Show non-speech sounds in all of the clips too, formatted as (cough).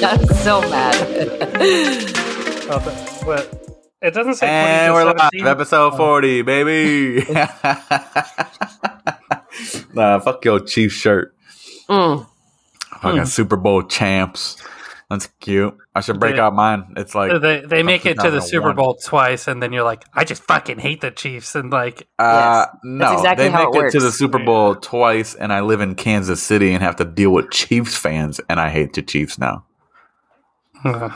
(laughs) I'm so mad. Oh, but, but it doesn't say. And we're to live, episode Oh. 40, baby. (laughs) nah, fuck your Chiefs shirt. Mm. Fucking Hmm. Super Bowl champs. That's cute. I should break They- out mine. It's like, They they make it to the Super Bowl twice, and then you're like, I just fucking hate the Chiefs, and like, uh, Yes. no, That's exactly they how make it it, to the. Super Bowl twice, and I live in Kansas City and have to deal with Chiefs fans, and I hate the Chiefs now. Ugh.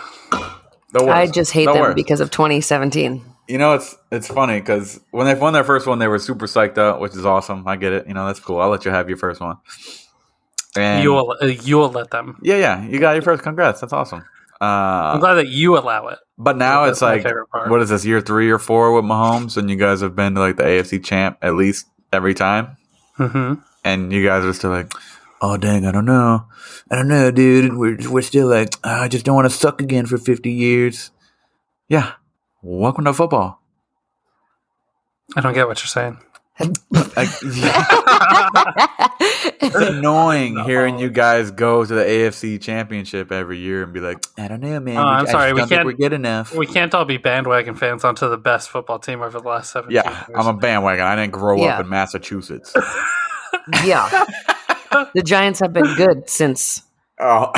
The worst. I just hate The them worst. because of 2017. You know, it's it's funny because when they won their first one, they were super psyched out, which is awesome. I get it. You know, that's cool. I'll let you have your first one. And you will uh, you will let them. yeah, yeah, you got your first. Congrats, that's awesome. I'm Uh, glad that you allow it. but now That's it's like, what is this year three or four with Mahomes, and you guys have been to like the AFC champ at least every time, hmm and you guys are still like, oh dang, I don't know, I don't know, dude. We're we're still like, "Ah, I just don't want to suck again for fifty years. Yeah, welcome to football. I don't get what you're saying. (laughs) Like, it's annoying (laughs) hearing you guys go to the AFC Championship every year and be like, I don't know, man. Oh, I'm I sorry, we can't- we're good enough. We can't all be bandwagon fans onto the best football team over the last seven. yeah, I'm a bandwagon. I didn't grow Yeah. up in Massachusetts. Yeah. (laughs) the Giants have been good since. oh.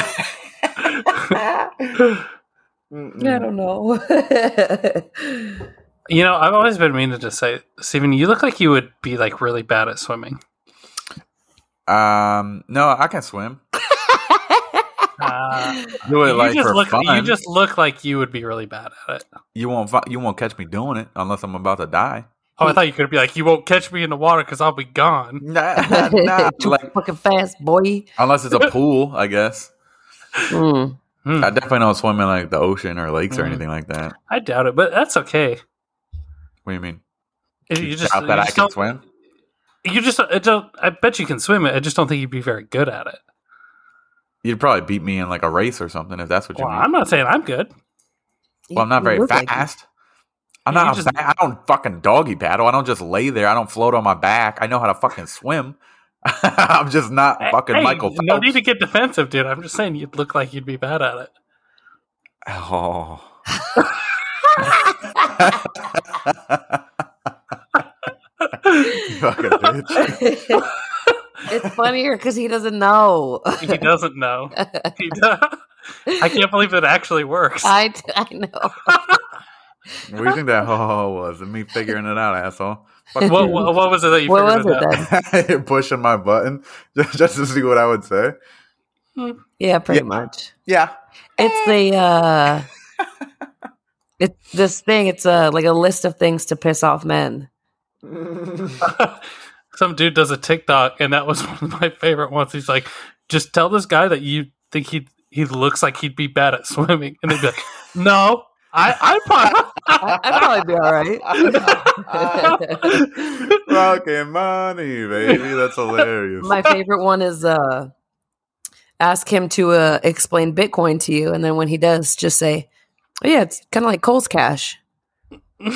I don't know. (laughs) You know, I've always been meaning to say, Steven, you look like you would be like really bad at swimming. um, no, I can swim. (laughs) Uh, Do it you like just for look. fun. You just look like you would be really bad at it. you won't you won't catch me doing it unless I'm about to die. Oh, I thought you could be like, you won't catch me in the water because I'll be gone. Nah, nah, (laughs) Too like fucking fast, boy. unless it's a pool, I guess. Mm. Hmm, I definitely don't swim in like the ocean or lakes or Mhm. anything like that. I doubt it, but that's okay. What do you mean? You, You just, doubt you that I can don't- swim? You just, I don't. I bet you can swim it. I just don't think you'd be very good at it. You'd probably beat me in like a race or something if that's what you Well, mean. I'm not saying I'm good. well, I'm not very look like fast. I'm You not. just- a I don't fucking doggy paddle. I don't just lay there. I don't float on my back. I know how to fucking swim. (laughs) I'm just not fucking Hey, Michael Phelps. No need to get defensive, dude. I'm just saying you'd look like you'd be bad at it. oh. (laughs) You fucking bitch. it's funnier because he doesn't know. He doesn't know. (laughs) He does. I can't believe it actually works. I, I know. What do you think that ho ho ho was? And me figuring it out, asshole. What, what, what was it that you What was figured it out? then? (laughs) (laughs) Pushing my button (laughs) just, just to see what I would say. Yeah, pretty Yeah. much. Yeah. It's the uh it this thing, it's uh like a list of things to piss off men. Some dude does a TikTok, and that was one of my favorite ones. He's like, "Just tell this guy that you think he he looks like he'd be bad at swimming," and they'd be like, "No, I I probably." I, I'd probably be all right. (laughs) Fucking money, baby. That's hilarious. My favorite one is uh ask him to uh explain Bitcoin to you and then when he does just say, oh, yeah, it's kind of like Kohl's cash. you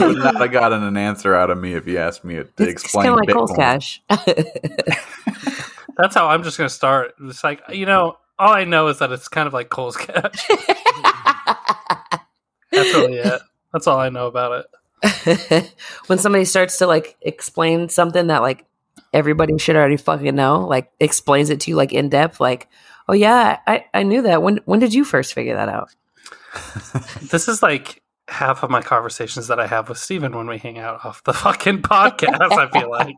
would not have gotten an answer out of me if you asked me to It's explain kind of like Kohl's Bitcoin. cash. (laughs) That's how I'm just gonna start. It's like you know, all I know is that it's kind of like Kohl's catch. (laughs) That's really it. That's all I know about it. (laughs) when somebody starts to like explain something that like everybody should already fucking know, like explains it to you like in depth, like, oh yeah, I, I knew that. When when did you first figure that out? (laughs) This is like half of my conversations that I have with Steven when we hang out off the fucking podcast. I feel like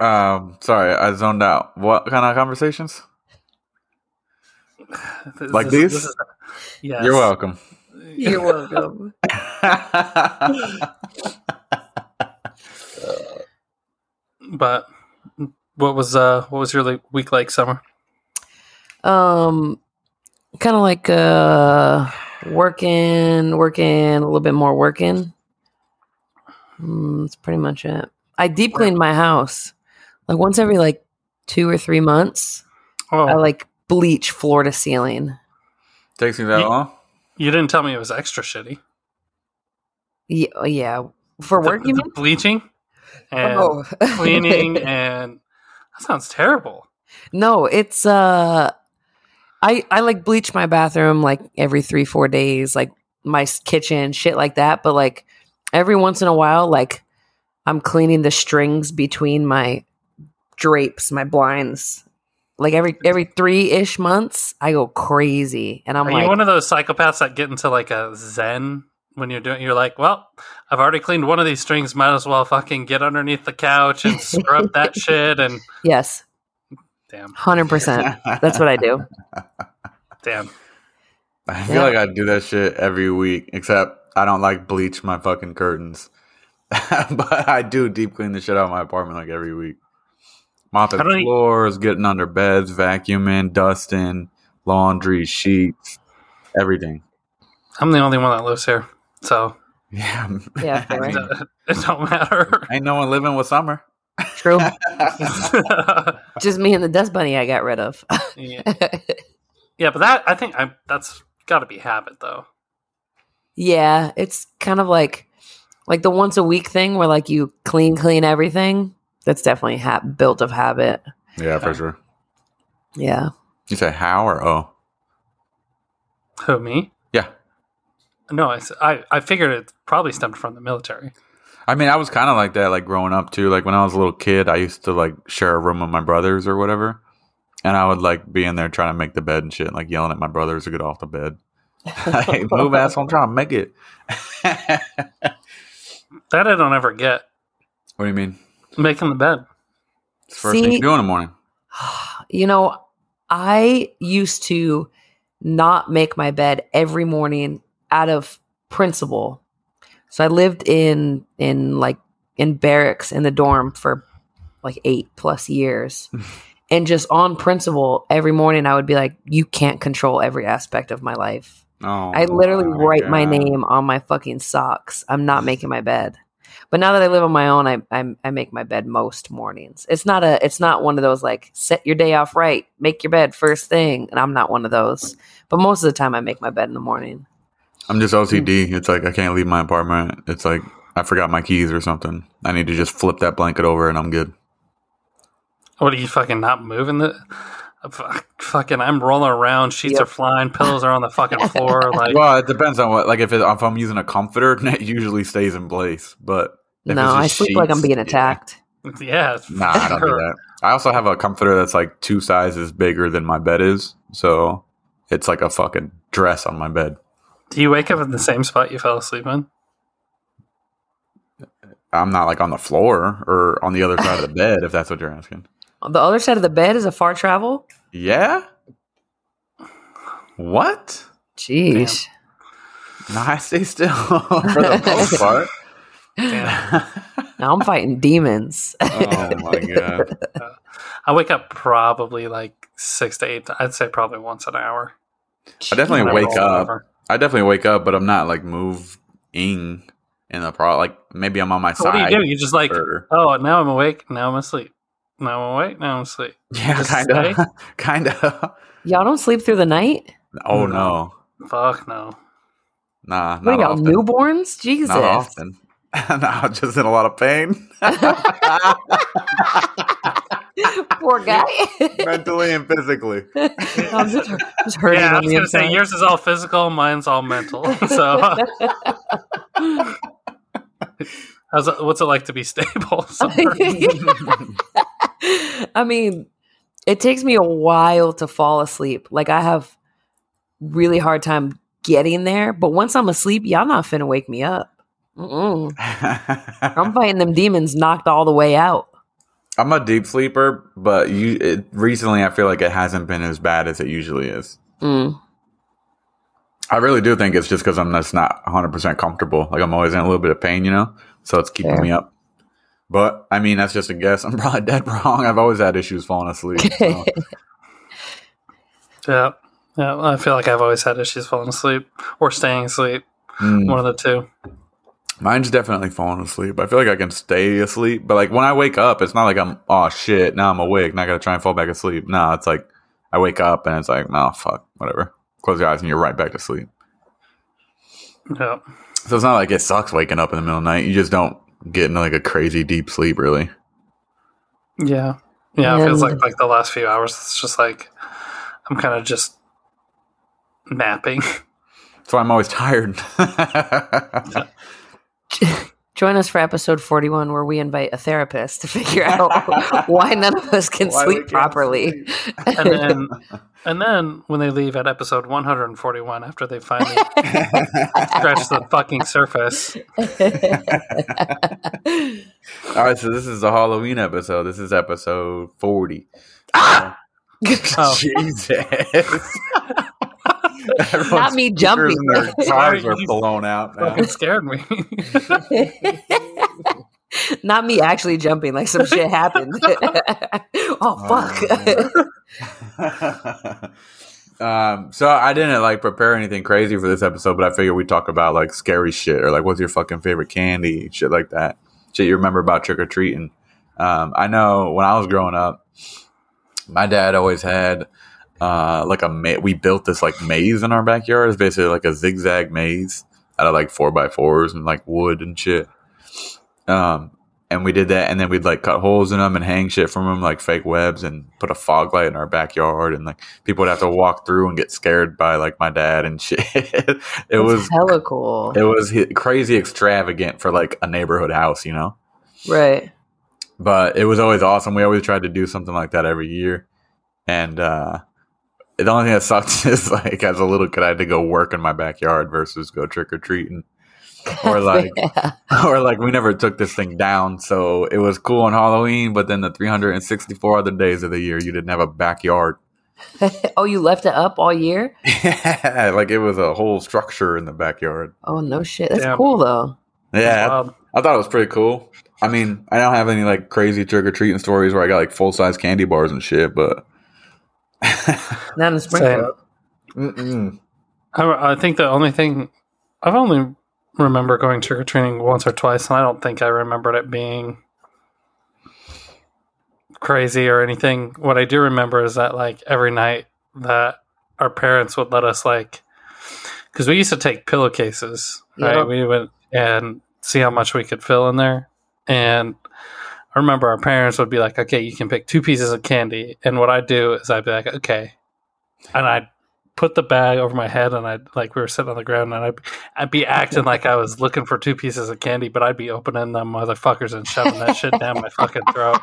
Um, sorry, I zoned out. What kind of conversations? This Like is- these? this is- yes. You're welcome. You're welcome. (laughs) But what was uh what was your like, week like summer? Um, kind of like uh, working, working a little bit more working. Mm, that's pretty much it. I deep cleaned my house like once every like two or three months. Oh, I like bleach floor to ceiling. Takes me that Ye- long? you didn't tell me it was extra shitty. Yeah, oh, yeah. For The- work, you the mean? bleaching and Oh. (laughs) cleaning and that sounds terrible. No, it's uh I I like bleach my bathroom like every 3 4 days, like my kitchen, shit like that, but like every once in a while like I'm cleaning the strings between my drapes, my blinds. Like every every 3ish months, I go crazy and I'm like Are like you one of those psychopaths that get into like a zen when you're doing? You're like, well, I've already cleaned one of these strings. Might as well fucking get underneath the couch and scrub that (laughs) shit. And yes, damn, 100%. That's what I do. (laughs) damn. I feel Yeah. like I do that shit every week, except I don't like bleach my fucking curtains. (laughs) but I do deep clean the shit out of my apartment like every week. Mopping I don't floors, getting under beds, vacuuming, dusting, laundry, sheets, everything. I'm the only one that lives here, so Yeah. Yeah. (laughs) I mean, (laughs) it don't matter. ain't no one living with summer. True. (laughs) Just me and the dust bunny I got rid of. yeah. yeah, but that I think I, that's got to be habit though. Yeah, it's kind of like like the once a week thing where like you clean clean everything. That's definitely ha- built of habit. Yeah, for sure. Yeah. You say how or oh? Who me? Yeah. No, I, I, I figured it probably stemmed from the military. I mean, I was kind of like that, like growing up too. Like when I was a little kid, I used to like share a room with my brothers or whatever, and I would like be in there trying to make the bed and shit, like yelling at my brothers to get off the bed. (laughs) hey, move, asshole! I'm trying to make it. (laughs) That I don't ever get What do you mean? Making the bed. It's the first thing you do in the morning. (sighs) You know, I used to not make my bed every morning out of principle. So I lived in in like in barracks in the dorm for like 8 plus years. (laughs) and just on principle, every morning I would be like you can't control every aspect of my life. Oh, I literally my write my name on my fucking socks. I'm not making my bed. But now that I live on my own, I, I I make my bed most mornings. It's not a it's not one of those like set your day off right, make your bed first thing, and I'm not one of those. But most of the time, I make my bed in the morning. I'm just OCD. Hmm. It's like I can't leave my apartment. It's like I forgot my keys or something. I need to just flip that blanket over and I'm good. What are you fucking not moving the? Fuck, fucking, I'm rolling around. Sheets Yep. are flying. Pillows are on the fucking (laughs) floor. Like, Well, it depends on what. Like if it, if I'm using a comforter, (laughs) it usually stays in place. But if no, it's I just sleep like I'm sheets, being yeah. attacked. (laughs) yeah, Nah, I don't do that. I also have a comforter that's like two sizes bigger than my bed is, so it's like a fucking dress on my bed. Do you wake up in the same spot you fell asleep in? I'm not like on the floor or on the other side of the bed, if that's what you're asking. The other side of the bed is a far travel. Yeah. What? Jeez. No, I stay still (laughs) for the most part. (laughs) Now I'm fighting demons. (laughs) oh my god. I wake up probably like six to eight. I'd say probably once an hour. I definitely when wake up. over. I definitely wake up, but I'm not like moving in the pro. Like maybe I'm on my So what do side. you do? You just like, or- oh, now I'm awake. Now I'm asleep. Now I'm awake. Now I'm asleep. yeah, kind of, kind of. Y'all don't sleep through the night? Oh no, Fuck no. nah, What are not y'all often. newborns? Jesus. Not often. (laughs) no, just in a lot of pain, (laughs) Poor guy. (laughs) mentally and physically. I'm just, just hurting Yeah, I on was the gonna say yours is all physical, mine's all mental. So, how's it, what's it like to be stable? I mean, it takes me a while to fall asleep. Like I have really hard time getting there, but once I'm asleep, y'all not finna wake me up. (laughs) I'm fighting them demons knocked all the way out. I'm a deep sleeper, but you it, recently I feel like it hasn't been as bad as it usually is. Mm. I really do think it's just because I'm just not 100 percent comfortable. Like I'm always in a little bit of pain, you know, so it's keeping Fair. me up. But I mean, that's just a guess. (laughs) I'm probably dead wrong. I've always had issues falling asleep. so. (laughs) yeah, yeah. I feel like I've always had issues falling asleep or staying asleep. Mm. One of the two. Mine's definitely falling asleep. I feel like I can stay asleep, but like when I wake up, it's not like I'm oh shit, now I'm awake, now I gotta try and fall back asleep. No, it's like I wake up and it's like, no, fuck, whatever. Close your eyes and you're right back to sleep. Yeah. So it's not like it sucks waking up in the middle of the night. You just don't get into like a crazy deep sleep, really. Yeah. Yeah, it feels like like the last few hours. It's just like I'm kind of just napping. (laughs) That's why I'm always tired. (laughs) (laughs) Join us for episode 41 where we invite a therapist to figure out (laughs) why none of us can Why we sleep can't properly. And (laughs) then and then when they leave at episode 141 after they finally (laughs) scratch the fucking surface. All right, so this is a Halloween episode. This is episode 40. Ah! Oh. Jesus. Not me jumping. and Their cars (laughs) are blown out. now. Fucking scared me. (laughs) Not me actually jumping, like some shit happened. (laughs) oh, fuck. um, so I didn't like prepare anything crazy for this episode, but I figured we'd talk about like scary shit or like what's your fucking favorite candy, shit like that. Shit you remember about trick or treating. Um, I know when I was growing up, my dad always had uh, like a ma- we built this like maze in our backyard. It's basically like a zigzag maze out of like four by fours and like wood and shit. Um, and we did that, and then we'd like cut holes in them and hang shit from them, like fake webs, and put a fog light in our backyard, and like people would have to walk through and get scared by like my dad and (laughs) shit. it That's was hella cool. it was crazy extravagant for like a neighborhood house, you know. right. But it was always awesome. We always tried to do something like that every year, and uh, the only thing that sucked (laughs) is like as a little kid, I had to go work in my backyard versus go trick or treating. (laughs) Or like Yeah. (laughs) or like we never took this thing down so it was cool on halloween but then the 364 other days of the year you didn't have a backyard oh, you left it up all year? yeah like it was a whole structure in the backyard Oh, no shit. That's Damn. cool, though. yeah Wild. i thought it was pretty cool i mean i don't have any like crazy trick-or-treating stories where i got like full-size candy bars and shit but Not in Springfield. Mm-mm. I, I think the only thing I've only remember going trick or treating once or twice, and I don't think I remembered it being crazy or anything. What I do remember is that like every night that our parents would let us like because we used to take pillowcases, right? Yep. We would and see how much we could fill in there, and I remember our parents would be like, "Okay, you can pick two pieces of candy," and what I'd do is I'd be like, "Okay," and I'd put the bag over my head and I'd like we were sitting on the ground and I'd, I'd be acting like I was looking for two pieces of candy, but I'd be opening them motherfuckers and shoving that shit down my fucking throat.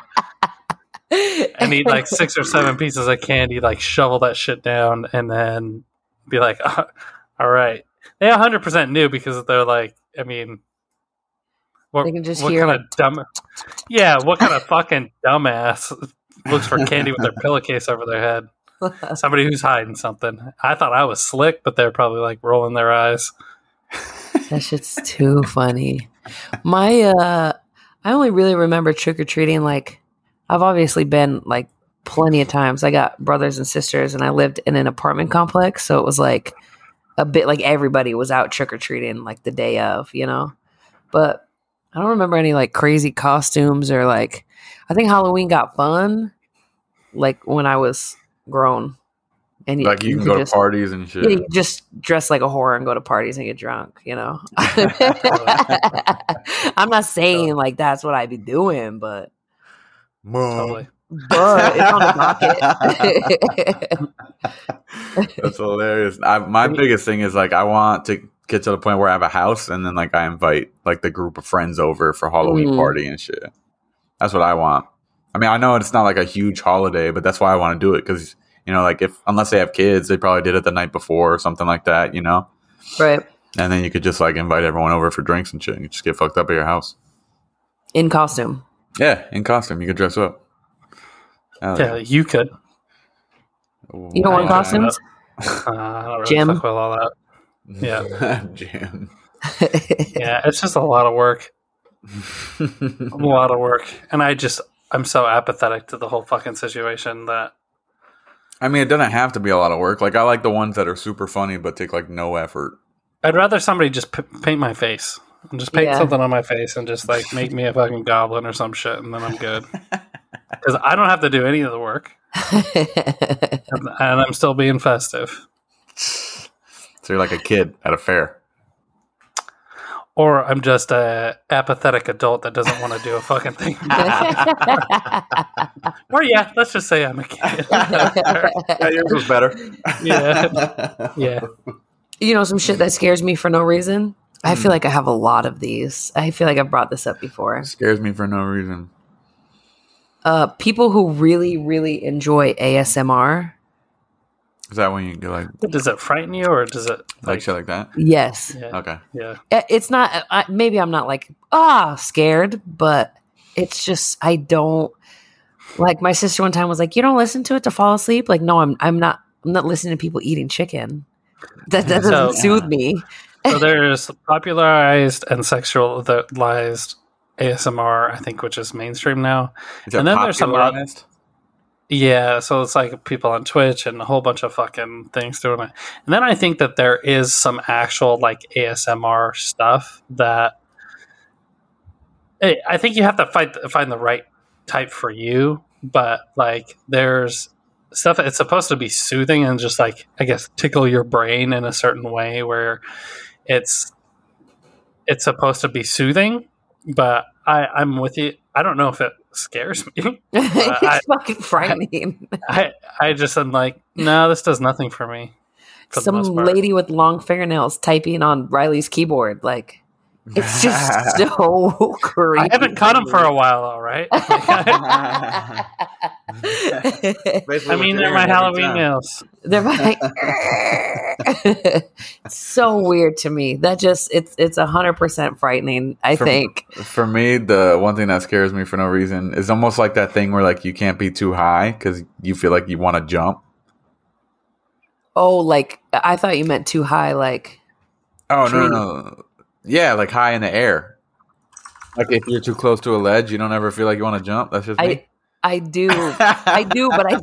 And eat like six or seven pieces of candy, like shovel that shit down and then be like, "Uh, (laughs) all right. They 100% knew because they're like, I mean, what, They can just what hear, kind of dumb, yeah, what kind of fucking dumbass looks for candy with their (laughs) pillowcase over their head? (laughs) Somebody who's hiding something. I thought I was slick, but they're probably like rolling their eyes. That shit's too funny. My uh I only really remember trick or treating like I've obviously been like plenty of times. I got brothers and sisters and I lived in an apartment complex, so it was like a bit like everybody was out trick or treating like the day of, you know. But I don't remember any like crazy costumes or like I think Halloween got fun like when I was grown. And like you can go just- to parties and shit yeah, you just dress like a whore and go to parties and get drunk, you know. (laughs) I'm not saying like that's what I'd be doing, but Mom. Totally. but it's on the docket. (laughs) That's hilarious. I, my (laughs) biggest thing is like I want to get to the point where I have a house and then like I invite like the group of friends over for Halloween Mm. party and shit. That's what I want. I mean, I know it's not like a huge holiday, but that's why I want to do it because you know, like if unless they have kids, they probably did it the night before or something like that, you know. right. And then you could just like invite everyone over for drinks and shit. And you just get fucked up at your house. In costume. Yeah, in costume, you could dress up. Hell Yeah, you could. You don't want costumes? Uh, I don't really Jim? fuck with all that. Yeah. (laughs) Jim. (laughs) Yeah, it's just a lot of work. A (laughs) lot of work. And I just, I'm so apathetic to the whole fucking situation that, I mean, it doesn't have to be a lot of work. Like I like the ones that are super funny but take like no effort. I'd rather somebody just p- paint my face. And just paint Yeah. something on my face and just like make me a fucking goblin or some shit and then I'm good. Because I don't have to do any of the work and, and I'm still being festive. So you're like a kid at a fair. or I'm just a apathetic adult that doesn't want to do a fucking thing. (laughs) or yeah, let's just say I'm a kid. (laughs) Yeah, yours was better. Yeah. yeah. you know, some shit that scares me for no reason. I Hmm. feel like I have a lot of these. I feel like I've brought this up before. Scares me for no reason. Uh, people who really, really enjoy ASMR. Is that when you get like Does it frighten you or does it like like, shit like that? Yes, yeah, Okay. yeah. Uh, it's not. I, maybe I'm not like ah scared, but it's just I don't like. My sister one time was like, "You don't listen to it to fall asleep." Like, no, I'm. I'm not. I'm not listening to people eating chicken. That, that (laughs) doesn't So- soothe me. So there's popularized and sexualized ASMR, I think, which is mainstream now. Is And then there's some oth- popularized? Yeah, so it's like people on Twitch and a whole bunch of fucking things doing it. And then I think that there is some actual like ASMR stuff that eh, I think you have to fight find the right type for you, but like there's stuff it's supposed to be soothing and just like I guess tickle your brain in a certain way where it's it's supposed to be soothing, but I, I'm with you. I don't know if it scares me. (laughs) I- it's fucking frightening. I I just am like, no, this does nothing for me. For Some lady with long fingernails typing on Riley's keyboard. Like, it's just so creepy. (laughs) I haven't caught him for a while, all right. (laughs) Basically I mean, they're my Halloween meals. They're like, (laughs) It's so weird to me. That just it's it's a hundred percent frightening. I For- think. For me, the one thing that scares me for no reason is almost like that thing where like you can't be too high because you feel like you want to jump. Oh, like I thought you meant too high. Like Oh True. no, no, no, yeah, like high in the air. Like if you're too close to a ledge, you don't ever feel like you want to jump. That's just I me. I do I do, but I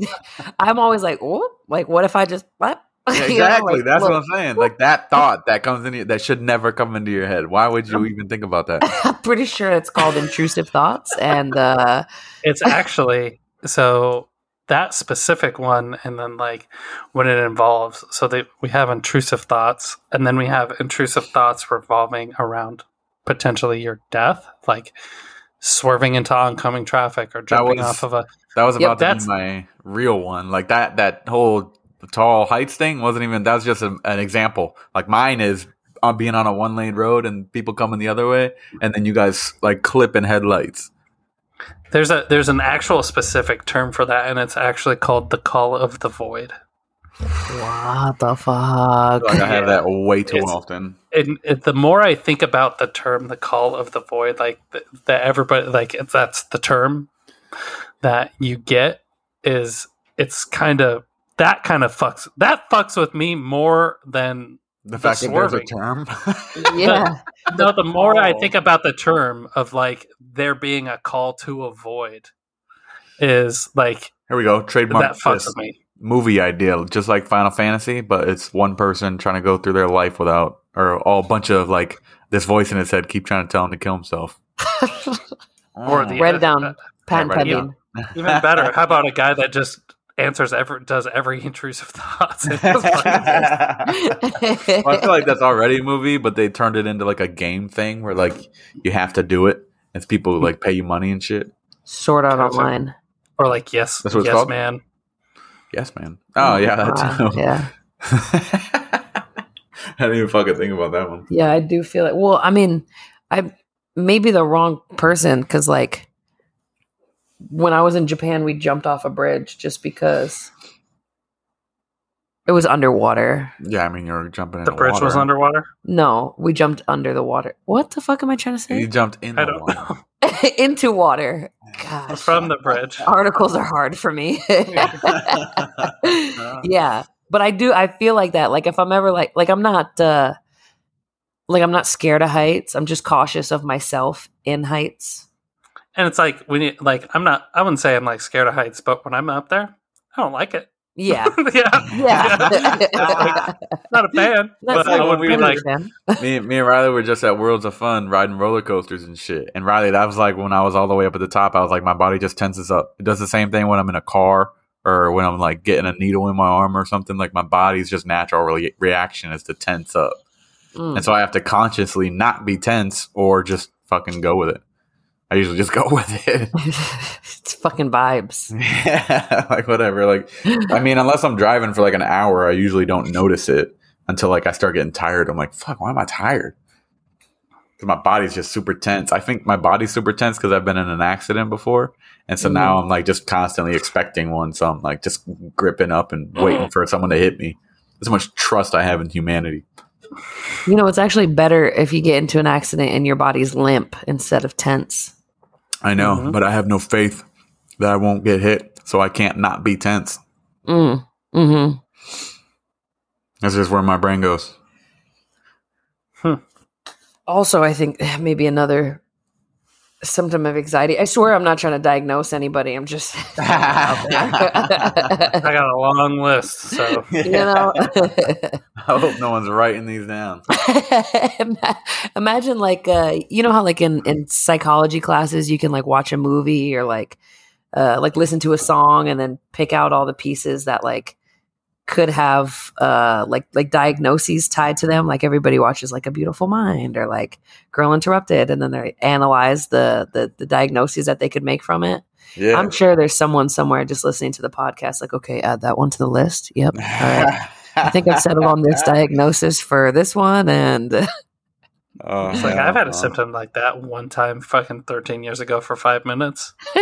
(laughs) I'm always like, oh, like what if I just (laughs) what? Yeah, (laughs) You know, exactly. like, That's look, what I'm saying. Like that thought that comes in, that should never come into your head. Why would you even think about that? I'm pretty sure it's called intrusive thoughts, and uh, It's actually so that specific one, and then like when it involves. So that we have intrusive thoughts, and then we have intrusive thoughts revolving around potentially your death, like swerving into oncoming traffic or jumping was- off of a. That was Yep, about to that's- be my real one. Like that that whole tall heights thing wasn't even. That was just a, an example. Like mine is on being on a one lane road and people coming the other way, and then you guys like clipping headlights. There's a there's an actual specific term for that, and it's actually called the call of the void. what the fuck? Like I have that way too It's- often. and it, the more I think about the term, the call of the void, like that everybody, like if that's the term that you get, is it's kind of that kind of fucks that fucks with me more than The fact that there's a term. (laughs) yeah, no. The more I think about the term of like there being a call to avoid, is like Here we go. Trademark that fucks me. movie idea, just like Final Fantasy, but it's one person trying to go through their life without, or all a bunch of like this voice in his head keep trying to tell him to kill himself. Or the Write it down. uh, patent right, yeah. pending. even better. How about a guy that just answers every does every (laughs) intrusive thoughts? (laughs) in his podcast? (laughs) Well, I feel like that's already a movie, but they turned it into like a game thing where like you have to do it. It's people who like pay you money and shit. Sort out Gotcha. online. or like yes, That's what yes, called? man. Yes, man. Oh yeah, that Uh, yeah, I didn't even fucking think about that one. yeah. I do feel it. Well, I mean, I may be the wrong person because, like, when I was in Japan, we jumped off a bridge just because it was underwater. Yeah, I mean you're jumping in The bridge was underwater. No, we jumped under the water. What the fuck am I trying to say? You jumped in I the don't water. know. (laughs) Into water. Gosh. From the bridge. articles are hard for me. (laughs) (laughs) yeah, but I do. I feel like that. Like if I'm ever like like I'm not uh like I'm not scared of heights. I'm just cautious of myself in heights. And it's like when you like I'm not I wouldn't say I'm like scared of heights, but when I'm up there, I don't like it. Yeah. (laughs) yeah. Yeah. (laughs) Not a fan. (laughs) That's but I like would when be like fan. me, me and Riley were just at Worlds of Fun riding roller coasters and shit. And Riley, that was like when I was all the way up at the top. I was like, my body just tenses up. It does the same thing when I'm in a car or when I'm like getting a needle in my arm or something. Like my body's just natural re- reaction is to tense up. Mm. and so I have to consciously not be tense or just fucking go with it. I usually just go (laughs) with it. it's fucking vibes. (laughs) yeah, like whatever. Like, I mean, unless I'm driving for like an hour, I usually don't notice it until like I start getting tired. I'm like, fuck, why am I tired? Because my body's just super tense. I think my body's super tense because I've been in an accident before, and so now mm-hmm. I'm like just constantly expecting one. So I'm like just gripping up and waiting for someone to hit me. That's how much trust I have in humanity. You know, it's actually better if you get into an accident and your body's limp instead of tense. I know, Mhm. but I have no faith that I won't get hit, so I can't not be tense. Mm. Mm-hmm. That's just where my brain goes. Also, I think (sighs) maybe another symptom of anxiety. I swear I'm not trying to diagnose anybody. I'm just (laughs) I got a long list, so (laughs) you know. (laughs) I hope no one's writing these down. Imagine like uh you know how like in in psychology classes you can like watch a movie or like uh like listen to a song and then pick out all the pieces that like could have uh like like diagnoses tied to them like everybody watches like a beautiful mind or like girl interrupted and then they analyze the the, the diagnoses that they could make from it Yeah. i'm sure there's someone somewhere just listening to the podcast like okay add that one to the list yep all right i think i've settled on this (laughs) diagnosis for this one and (laughs) Oh, it's like I've had a no. symptom like that one time, fucking thirteen years ago for five minutes. (laughs)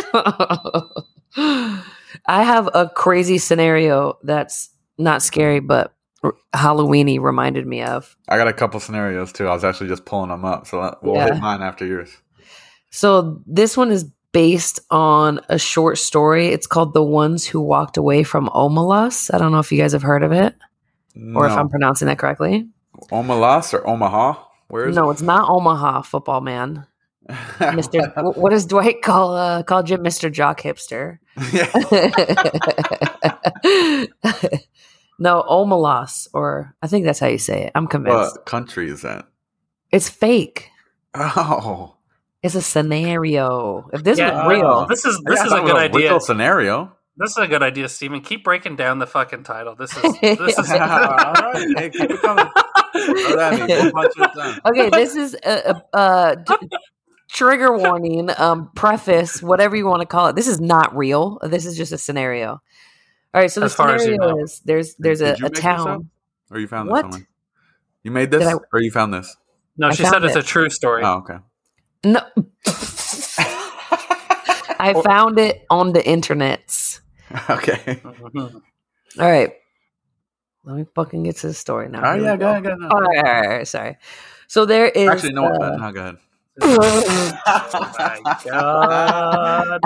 I have a crazy scenario that's not scary, but r- Halloweeny reminded me of. I got a couple scenarios too. I was actually just pulling them up, so we'll Yeah. hit mine after yours. So this one is based on a short story. It's called "The Ones Who Walked Away from Omelas." I don't know if you guys have heard of it, or if I'm pronouncing that correctly. Omalas or Omaha? Where is No, it's not Omaha, football man. (laughs) Mister, what does Dwight call uh, call Jim Mister Jock Hipster? (laughs) (laughs) no, Omalas, or I think that's how you say it. I'm convinced. what country is that? It's fake. Oh, It's a scenario. If this Yeah, was real, This is this is a it was good idea. scenario. This is a good idea, Steven. Keep breaking down the fucking title. This is (laughs) this is (laughs) All right, hey, keep it coming. Throw that at me. One a okay, this is a, a, a d- trigger warning, um, preface, whatever you want to call it. This is not real. This is just a scenario. All right, so the As far as you know. is there's there's a, a make this up? town. Or you found What? this somewhere? You made this, I- or you found this? no. I She said it's it. a true story. Oh, okay. No, (laughs) I found it on the internets. (laughs) okay. All right, let me fucking get to the story now. Oh yeah, go. go ahead, go ahead. All right, all right, all right, sorry. So there is Actually, no, uh, no, go ahead. (laughs) Oh my god!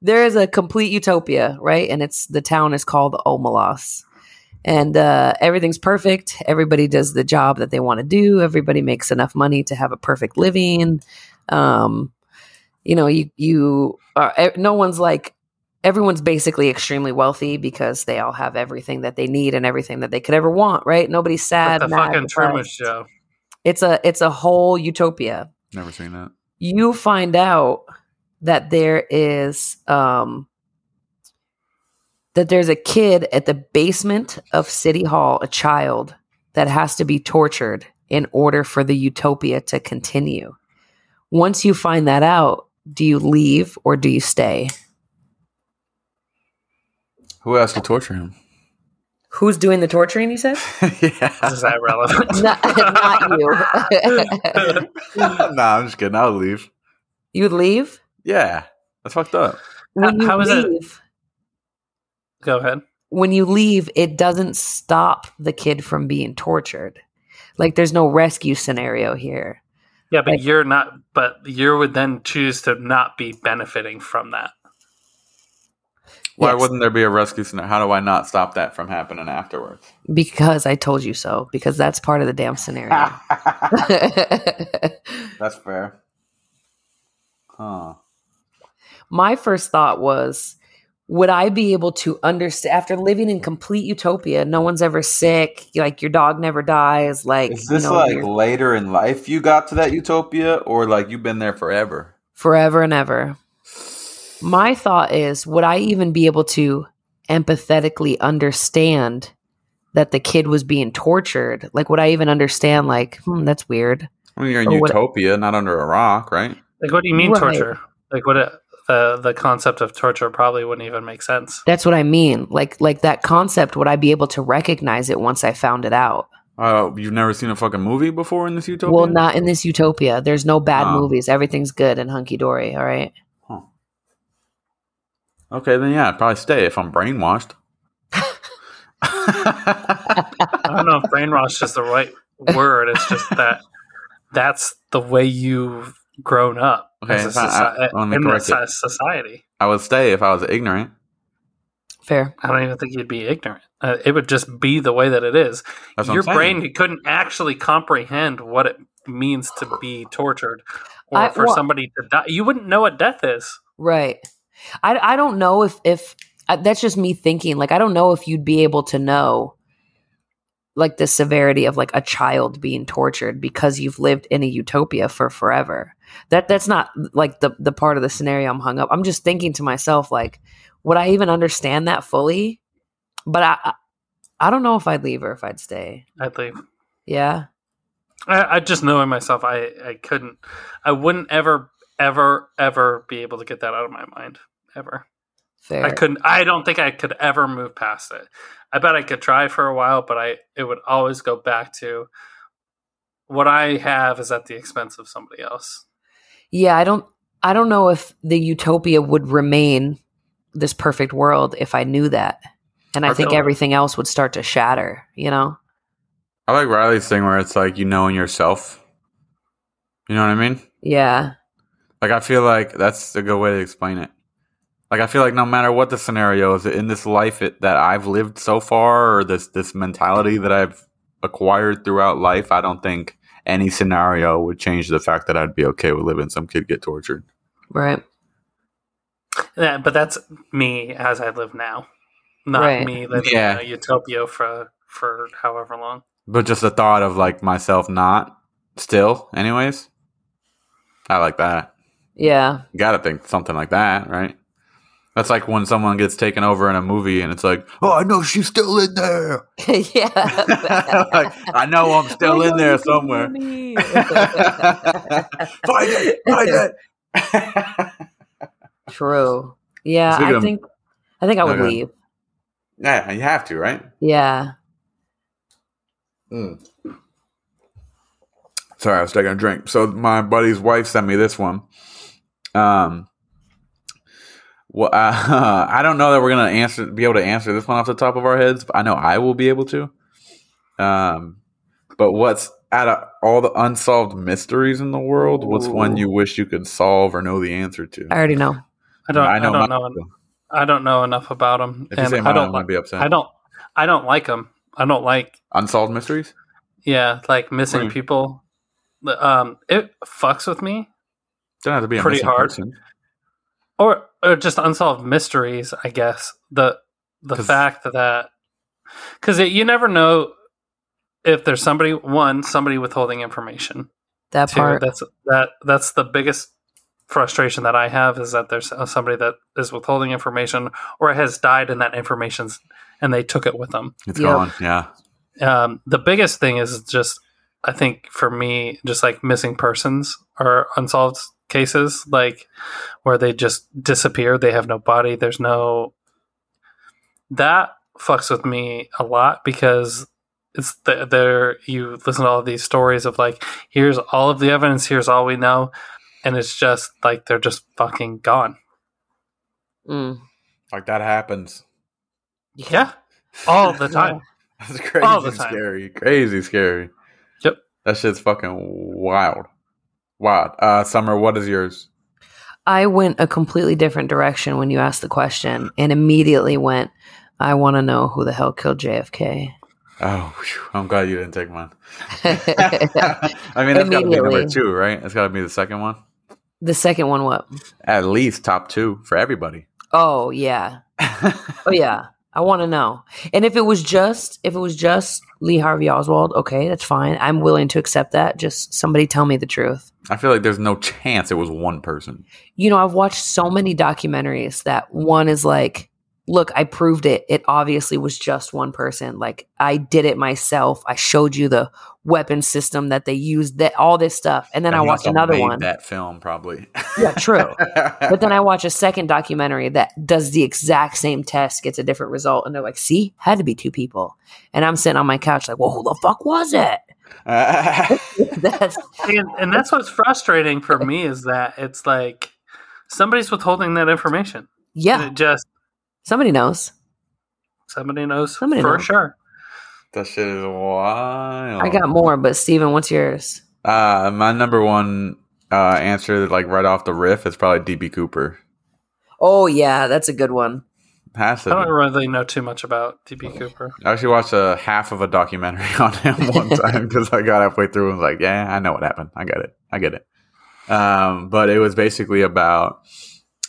There is a complete utopia, right? And it's the town is called Omelas. And uh, everything's perfect. Everybody does the job that they want to do. Everybody makes enough money to have a perfect living. Um, you know, you you are no one's like everyone's basically extremely wealthy because they all have everything that they need and everything that they could ever want, right? Nobody's sad. Like the mad, fucking Truman. Show. It's a it's a whole utopia Never seen that. you find out that there is um that there's a kid at the basement of city hall a child that has to be tortured in order for the utopia to continue once you find that out do you leave or do you stay Who has to torture him? who's doing the torturing you said (laughs) yeah. Is that relevant? (laughs) not, not you (laughs) nah, I'm just kidding. I'll leave. you would leave Yeah, that's fucked up. when you How is it- leave Go ahead. when you leave, it doesn't stop the kid from being tortured. Like there's no rescue scenario here. Yeah, but Like- you're not. But you would then choose to not be benefiting from that. Why Yes, wouldn't there be a rescue scenario? How do I not stop that from happening afterwards? Because I told you so. Because that's part of the damn scenario. (laughs) (laughs) That's fair. Huh. My first thought was, would I be able to understand after living in complete utopia? No one's ever sick. Like your dog never dies. Like Is this you know, like later in life you got to that utopia, or like you've been there forever? forever and ever. My thought is, would I even be able to empathetically understand that the kid was being tortured, like would I even understand? Like, hmm, that's weird. I mean, you're in Or what- utopia, not under a rock, right? Like, what do you mean Right. torture? Like, what it, the the concept of torture probably wouldn't even make sense. That's what I mean. Like, like that concept. Would I be able to recognize it once I found it out? Uh, you've never seen a fucking movie before in this utopia? Well, not in this utopia. There's no bad Oh. movies. Everything's good and hunky dory. All right. Okay, then yeah, I'd probably stay if I'm brainwashed. I don't know if brainwash is the right word. It's just that (laughs) that's the way you've grown up Okay, as a if I- I- let me in correct this it. society. I would stay if I was ignorant. Fair. I don't even think you'd be ignorant. Uh, it would just be the way that it is. That's Your I'm brain couldn't actually comprehend what it means to be tortured or I- for well- somebody to die. You wouldn't know what death is. Right. I, I don't know if if uh, that's just me thinking. Like I don't know if you'd be able to know like the severity of like a child being tortured because you've lived in a utopia for forever. That that's not like the the part of the scenario I'm hung up. I'm just thinking to myself like would I even understand that fully? But I I, I don't know if I'd leave or if I'd stay. I'd leave. Yeah. I, I just knowing myself, I, I couldn't, I wouldn't ever, ever, ever be able to get that out of my mind. Ever. Fair. I couldn't. I don't think I could ever move past it. I bet I could try for a while, but I it would always go back to what I have is at the expense of somebody else. Yeah, I don't I don't know if the utopia would remain this perfect world if I knew that. And I think everything else would start to shatter, you know? I like Riley's thing where it's like you knowing yourself. You know what I mean? Yeah. Like I feel like that's a good way to explain it. Like I feel like no matter what the scenario is in this life it, that I've lived so far, or this this mentality that I've acquired throughout life, I don't think any scenario would change the fact that I'd be okay with living some kid get tortured. Right. Yeah, but that's me as I live now, not Right. me living Yeah. in a utopia for for however long. But just the thought of like myself not still, anyways. I like that. Yeah. You gotta think something like that, right? That's like when someone gets taken over in a movie and it's like, oh, I know she's still in there. (laughs) yeah. (laughs) like, I know I'm still in there somewhere. (laughs) find it, find it. True. Yeah, Speaking I of- think I think I would Okay. leave. yeah, you have to, right? Yeah. Sorry, I was taking a drink. So my buddy's wife sent me this one. Um, well, uh, (laughs) I don't know that we're gonna answer, be able to answer this one off the top of our heads, but I know I will be able to. Um, but what's out of all the unsolved mysteries in the world? What's one you wish you could solve or know the answer to? I already know. I don't. I, know I don't mine. know. I don't know enough about them, If you and say I mine, I'm don't. gonna be upset. I don't. I don't like them. I don't like. unsolved mysteries. Yeah, like missing Right. people. Um, it fucks with me, Don't have to be a Pretty missing hard. person. or or just unsolved mysteries. I guess the the 'Cause- fact that because you never know if there's somebody one somebody withholding information. That Two, part. that's that that's the biggest frustration that I have is that there's somebody that is withholding information or has died and that information's and they took it with them. It's Yep. gone. Yeah. um, the biggest thing is just i think for me just like missing persons or unsolved cases like where they just disappear they have no body there's no that fucks with me a lot because it's the, there you listen to all these stories of like here's all of the evidence here's all we know and it's just like they're just fucking gone Mm. Like that happens. yeah all the (laughs) time That's crazy All the time. scary. Crazy scary. Yep. That shit's fucking wild. Wild. Uh Summer, what is yours? I went a completely different direction when you asked the question and immediately went, I want to know who the hell killed JFK. Oh, whew, I'm glad you didn't take mine. (laughs) I mean, that's got to be number two, right? That's got to be the second one. the second one, what? At least top two for everybody. Oh, yeah. (laughs) Oh, yeah. I want to know. And if it was just, if it was just Lee Harvey Oswald, okay, that's fine. I'm willing to accept that. Just somebody tell me the truth. I feel like there's no chance it was one person. You know, I've watched so many documentaries that one is like look, I proved it. It obviously was just one person. Like I did it myself. I showed you the weapon system that they used, that all this stuff, and then And I he watched another made one. That film probably. Yeah, true. (laughs) But then I watch a second documentary that does the exact same test, gets a different result, and they're like, "See, had to be two people." And I'm sitting on my couch like, "Well, who the fuck was it?" (laughs) That's and, and that's what's frustrating for me is that it's like somebody's withholding that information. yeah. It just Somebody knows. somebody knows Somebody for knows. sure. that shit is wild. I got more, but Steven, what's yours? Uh, my number one uh, answer, like right off the riff, is probably DB Cooper. Oh yeah, that's a good one. Has I don't be. really know too much about DB Cooper. I actually watched a half of a documentary (laughs) on him one (laughs) time because I got halfway through and was like, "Yeah, I know what happened. I get it. I get it." Um, but it was basically about,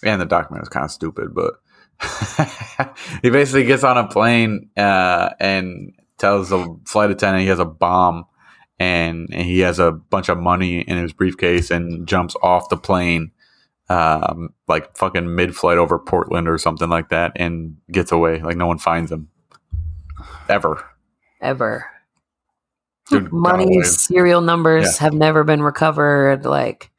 and the document was kind of stupid, but (laughs) he basically gets on a plane uh, and tells the flight attendant he has a bomb and, and he has a bunch of money in his briefcase and jumps off the plane. Um, like fucking mid flight over Portland or something like that, and gets away. Like no one finds him ever. Ever. Dude Money, serial numbers Yeah. have never been recovered. Like,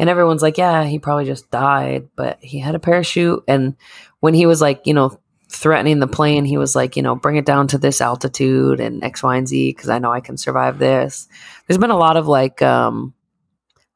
and everyone's like, yeah, he probably just died, but he had a parachute. And when he was like, you know, threatening the plane, he was like, you know, bring it down to this altitude and X, Y, and Z because I know I can survive this. There's been a lot of like, um,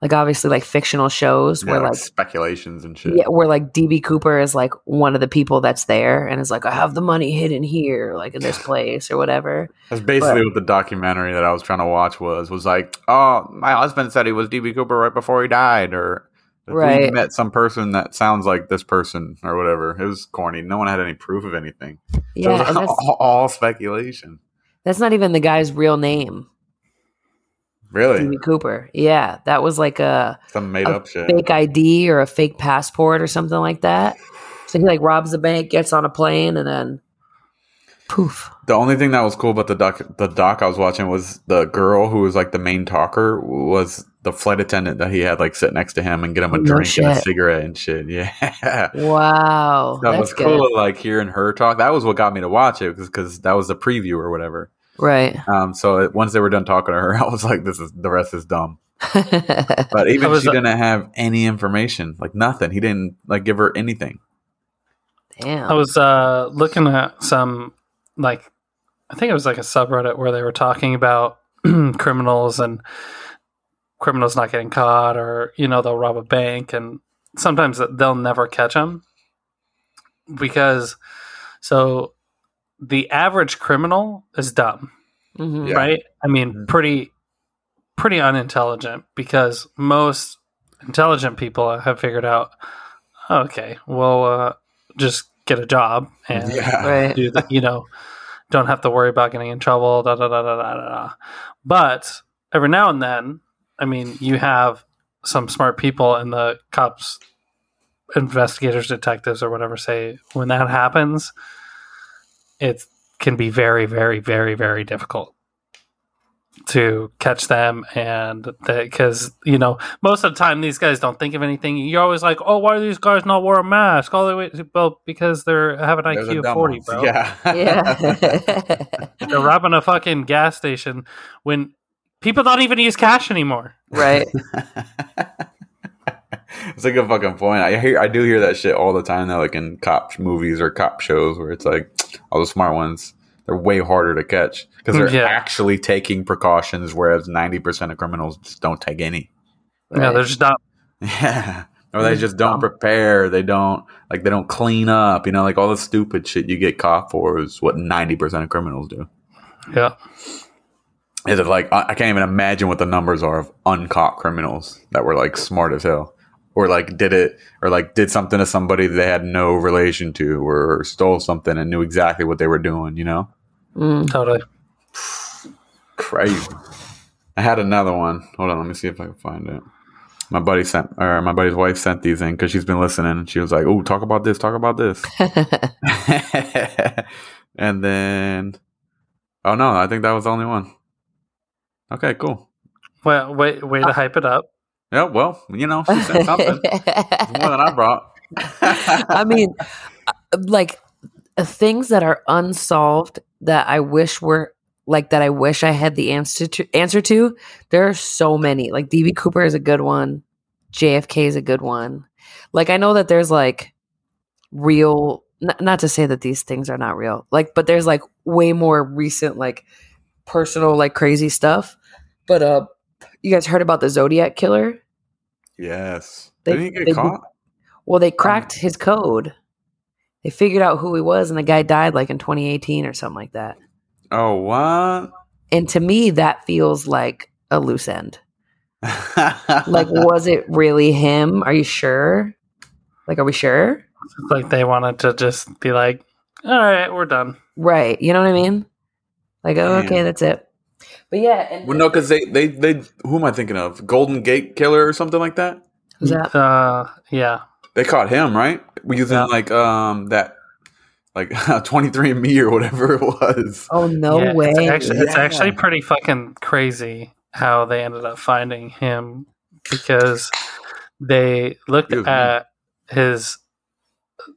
like obviously like fictional shows Yeah, where like like speculations and shit. yeah, where like DB Cooper is like one of the people that's there and is like, I have the money hidden here, like in this place or whatever. That's basically what the documentary that I was trying to watch was. Was like, oh, my husband said he was DB Cooper right before he died, or Right. met some person that sounds like this person, or whatever. It was corny. No one had any proof of anything. So Yeah, was all, (laughs) all speculation. that's not even the guy's real name, Really, DB Cooper. Yeah, that was like a some made a up shit. fake ID or a fake passport or something like that. So he like robs the bank, gets on a plane, and then poof. The only thing that was cool about the doc, the doc I was watching was the girl who was like the main talker was the flight attendant that he had like sit next to him and get him a No drink and a cigarette and shit. (laughs) Yeah, Wow, that was good. cool. Like hearing her talk, that was what got me to watch it because that was the preview or whatever. Right. Um, so once they were done talking to her, (laughs) I was like, "This is the rest is dumb." But (laughs) even was, she uh, didn't have any information, like nothing. He didn't like give her anything. Damn. I was uh, looking at some like I think it was like a subreddit where they were talking about (clears throat) criminals and criminals not getting caught, or you know they'll rob a bank, and sometimes they'll never catch them because so the average criminal is dumb, Mhm. Yeah. right? I mean, Mhm. pretty pretty unintelligent because most intelligent people have figured out, okay, well, uh, just get a job and Yeah, (laughs) Right. do the, you know, don't have to worry about getting in trouble. Da, da, da, da, da, da, da. But every now and then, I mean, you have some smart people in the cops, investigators, detectives, or whatever say when that happens, it can be very, very, very, very difficult to catch them and because you know most of the time these guys don't think of anything you're always like oh why are these guys not wear a mask all the way well because they're have an There's iq of 40 ones. bro Yeah, Yeah. (laughs) they're robbing a fucking gas station when people don't even use cash anymore right. (laughs) it's a good fucking point. I hear, I do hear that shit all the time. Though, like in cop movies or cop shows, where it's like all the smart ones, they're way harder to catch because they're Yeah. actually taking precautions, whereas ninety percent of criminals just don't take any. yeah they're just not (laughs) Yeah. Or they just don't prepare. They don't like they don't clean up. You know, like all the stupid shit you get caught for is what ninety percent of criminals do. yeah Is it like I I can't even imagine what the numbers are of uncaught criminals that were like smart as hell, or like did it, or like did something to somebody they had no relation to, or stole something and knew exactly what they were doing. You know, Mm. totally crazy. I had another one. Hold on, let me see if I can find it. My buddy sent, or my buddy's wife sent these in because she's been listening, and she was like, "Oh, talk about this, talk about this." (laughs) (laughs) and then, oh no, I think that was the only one. Okay, cool. well wait way to hype it up Yeah, well, you know, she something. More than I brought. (laughs) I mean, uh, like things that are unsolved that I wish were like that I wish I had the answer to answer to. There are so many. Like DB Cooper is a good one. JFK is a good one. Like I know that there's like real n- not to say that these things are not real. Like but there's like way more recent like personal like crazy stuff. But uh you guys heard about the Zodiac killer? Yes. They- Didn't he get they- caught? Well, they hmm. cracked his code. They figured out who he was and the guy died like in 2018 or something like that. Oh, what? And to me that feels like a loose end. Like (laughs) was it really him? Are you sure? Like are we sure? It's like they wanted to just be like, all right, we're done. Right. You know what I mean? Like, oh, okay, that's it. But yeah, and well, no, because they, they, they, who am I thinking of? Golden Gate Killer or something like that? who's that? Uh, yeah. They caught him, right? We using Yeah. like um that like (laughs) 23andMe or whatever it was. Oh no Yeah, way. It's actually, it's actually pretty fucking crazy how they ended up finding him because they looked Excuse me. at his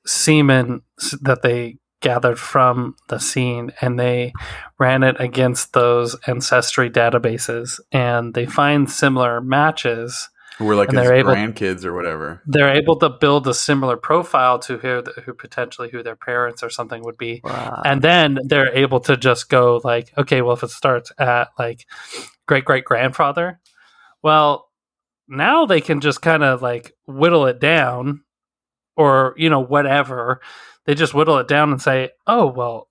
semen that they gathered from the scene and they ran it against those ancestry databases and they find similar matches Who were like And his they're able- grandkids or whatever. they're able to build a similar profile to who, who potentially who their parents or something would be Wow. and then they're able to just go like okay well if it starts at like great great grandfather well now they can just kind of like whittle it down or you know whatever they just whittle it down and say oh well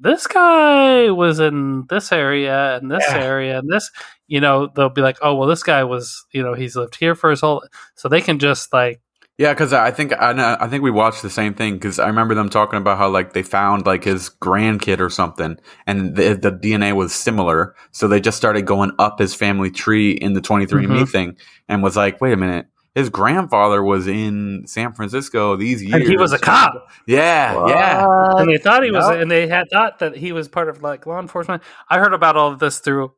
this guy was in this area and this Yeah. area and this you know they'll be like oh well this guy was you know he's lived here for his whole so they can just like Yeah, because I think I know, I think we watched the same thing because I remember them talking about how like they found like his grandkid or something, and the, the DNA was similar, so they just started going up his family tree in the 23andMe Mhm. thing, and was like, wait a minute, his grandfather was in San Francisco these years, and he was a cop Yeah, yeah. And they thought he was, Yep. and they had thought that he was part of like law enforcement. I heard about all of this through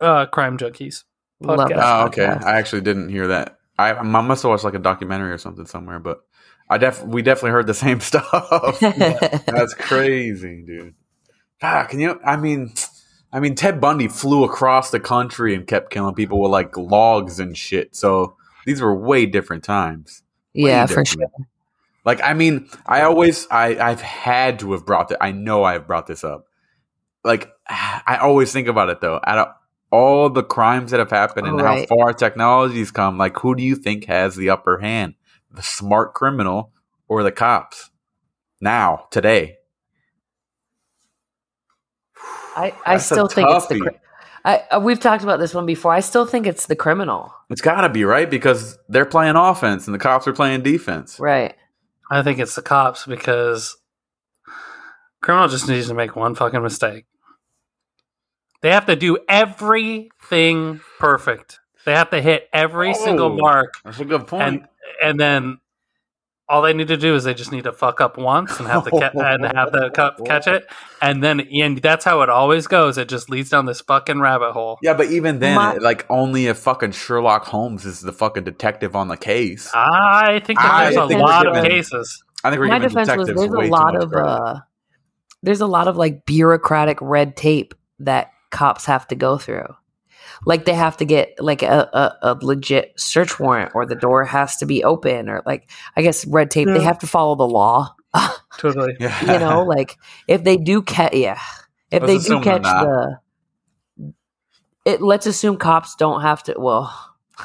uh, Crime Junkies. Podcast. Oh, okay. podcast. I actually didn't hear that. I, I must have watched like a documentary or something somewhere, but I def we definitely heard the (laughs) same stuff. (laughs) That's crazy, dude. God, can you? I mean, I mean, Ted Bundy flew across the country and kept killing people with like logs and shit. So these were way different times. Way yeah, for sure. Like, I mean, I always, I, I've had to have brought that. I know I've brought this up. Like, (sighs) I always think about it though. Out of all the crimes that have happened and Right. how far technology's come, like, who do you think has the upper hand? The smart criminal or the cops? Now, today. I, I That's a still think it's the. Toughie. Cri- I, uh, we've talked about this one before. I still think it's the criminal. It's got to be right because they're playing offense and the cops are playing defense. Right. I think it's the cops because criminal just needs to make one fucking mistake. They have to do everything perfect. They have to hit every Oh. single mark, That's a good point. and and then all they need to do is they just need to fuck up once and have the ca- (laughs) and have the cup catch it, and then and that's how it always goes. It just leads down this fucking rabbit hole. yeah, but even then, My- like, only if fucking Sherlock Holmes is the fucking detective on the case. I think that I there's a think we're lot of cases. I think we're My defense was there's a lot of uh, there's a lot of like bureaucratic red tape that cops have to go through. Like they have to get like a, a, a legit search warrant, or the door has to be open, or like I guess red tape. They have to follow the law. (laughs) Totally. yeah. you know, like if they do catch, yeah, if Let's they do catch the, it. Let's assume cops don't have to. Well,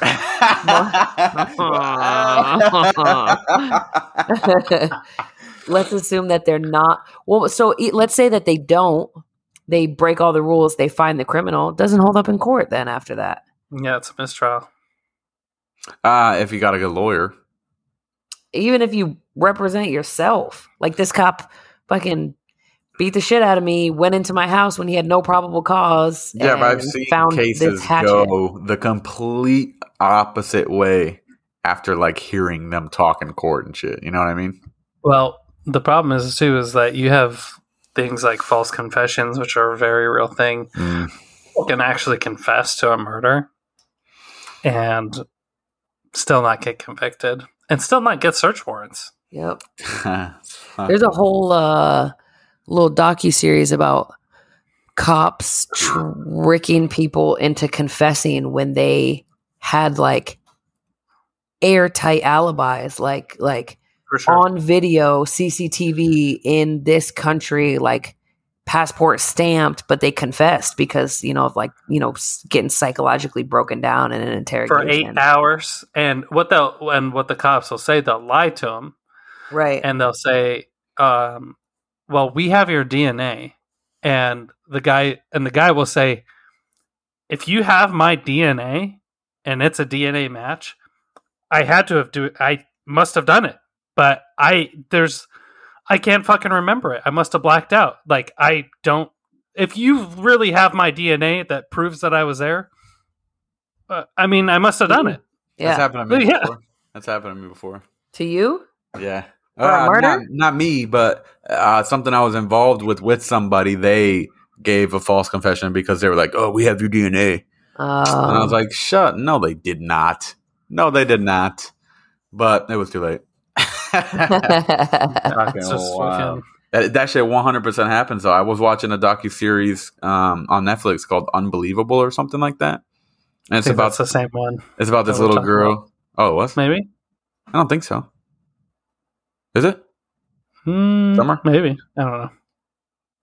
(laughs) (laughs) let's assume that they're not. Well, so e- let's say that they don't. They break all the rules. They find the criminal. Doesn't hold up in court. Then after that, Yeah, it's a mistrial. Ah, if you got a good lawyer. even if you represent yourself, like this cop, fucking beat the shit out of me. Went into my house when he had no probable cause. Yeah, but I've seen found cases this go the complete opposite way after like hearing them talk in court and shit. You know what I mean? Well, the problem is too is that you have things like false confessions, which are a very real thing. Mm. Can actually confess to a murder and still not get convicted and still not get search warrants. Yep. (laughs) There's a whole uh, little docu series about cops tricking people into confessing when they had like airtight alibis, like like For sure. on video CCTV in this country, like passport stamped, but they confessed because you know of like you know getting psychologically broken down in an interrogation for eight hours, and what they'll and what the cops will say, they'll lie to them, right? and they'll say, um, "Well, we have your DNA," and the guy and the guy will say, "If you have my DNA and it's a DNA match, I had to have do I must have done it, but I there's I can't fucking remember it. I must have blacked out. Like I don't. If you really have my DNA that proves that I was there." Uh, I mean, I must have done it. That's yeah. happened to me Yeah. before. That's happened to me before. To you? Yeah. For a Uh, murder? Not, not me, but uh, something I was involved with with somebody. They gave a false confession because they were like, "Oh, we have your DNA," and I was Um, like, "Shut! No, they did not. No, they did not." But it was too late. (laughs) Fucking It's just wild. fucking- That, that shit 100% happens. though. I was watching a docu series um, on Netflix called Unbelievable or something like that, and it's about the same one. it's about this little girl. Oh, it was? Maybe. I don't think so. Is it? Hmm, Summer? Maybe. I don't know.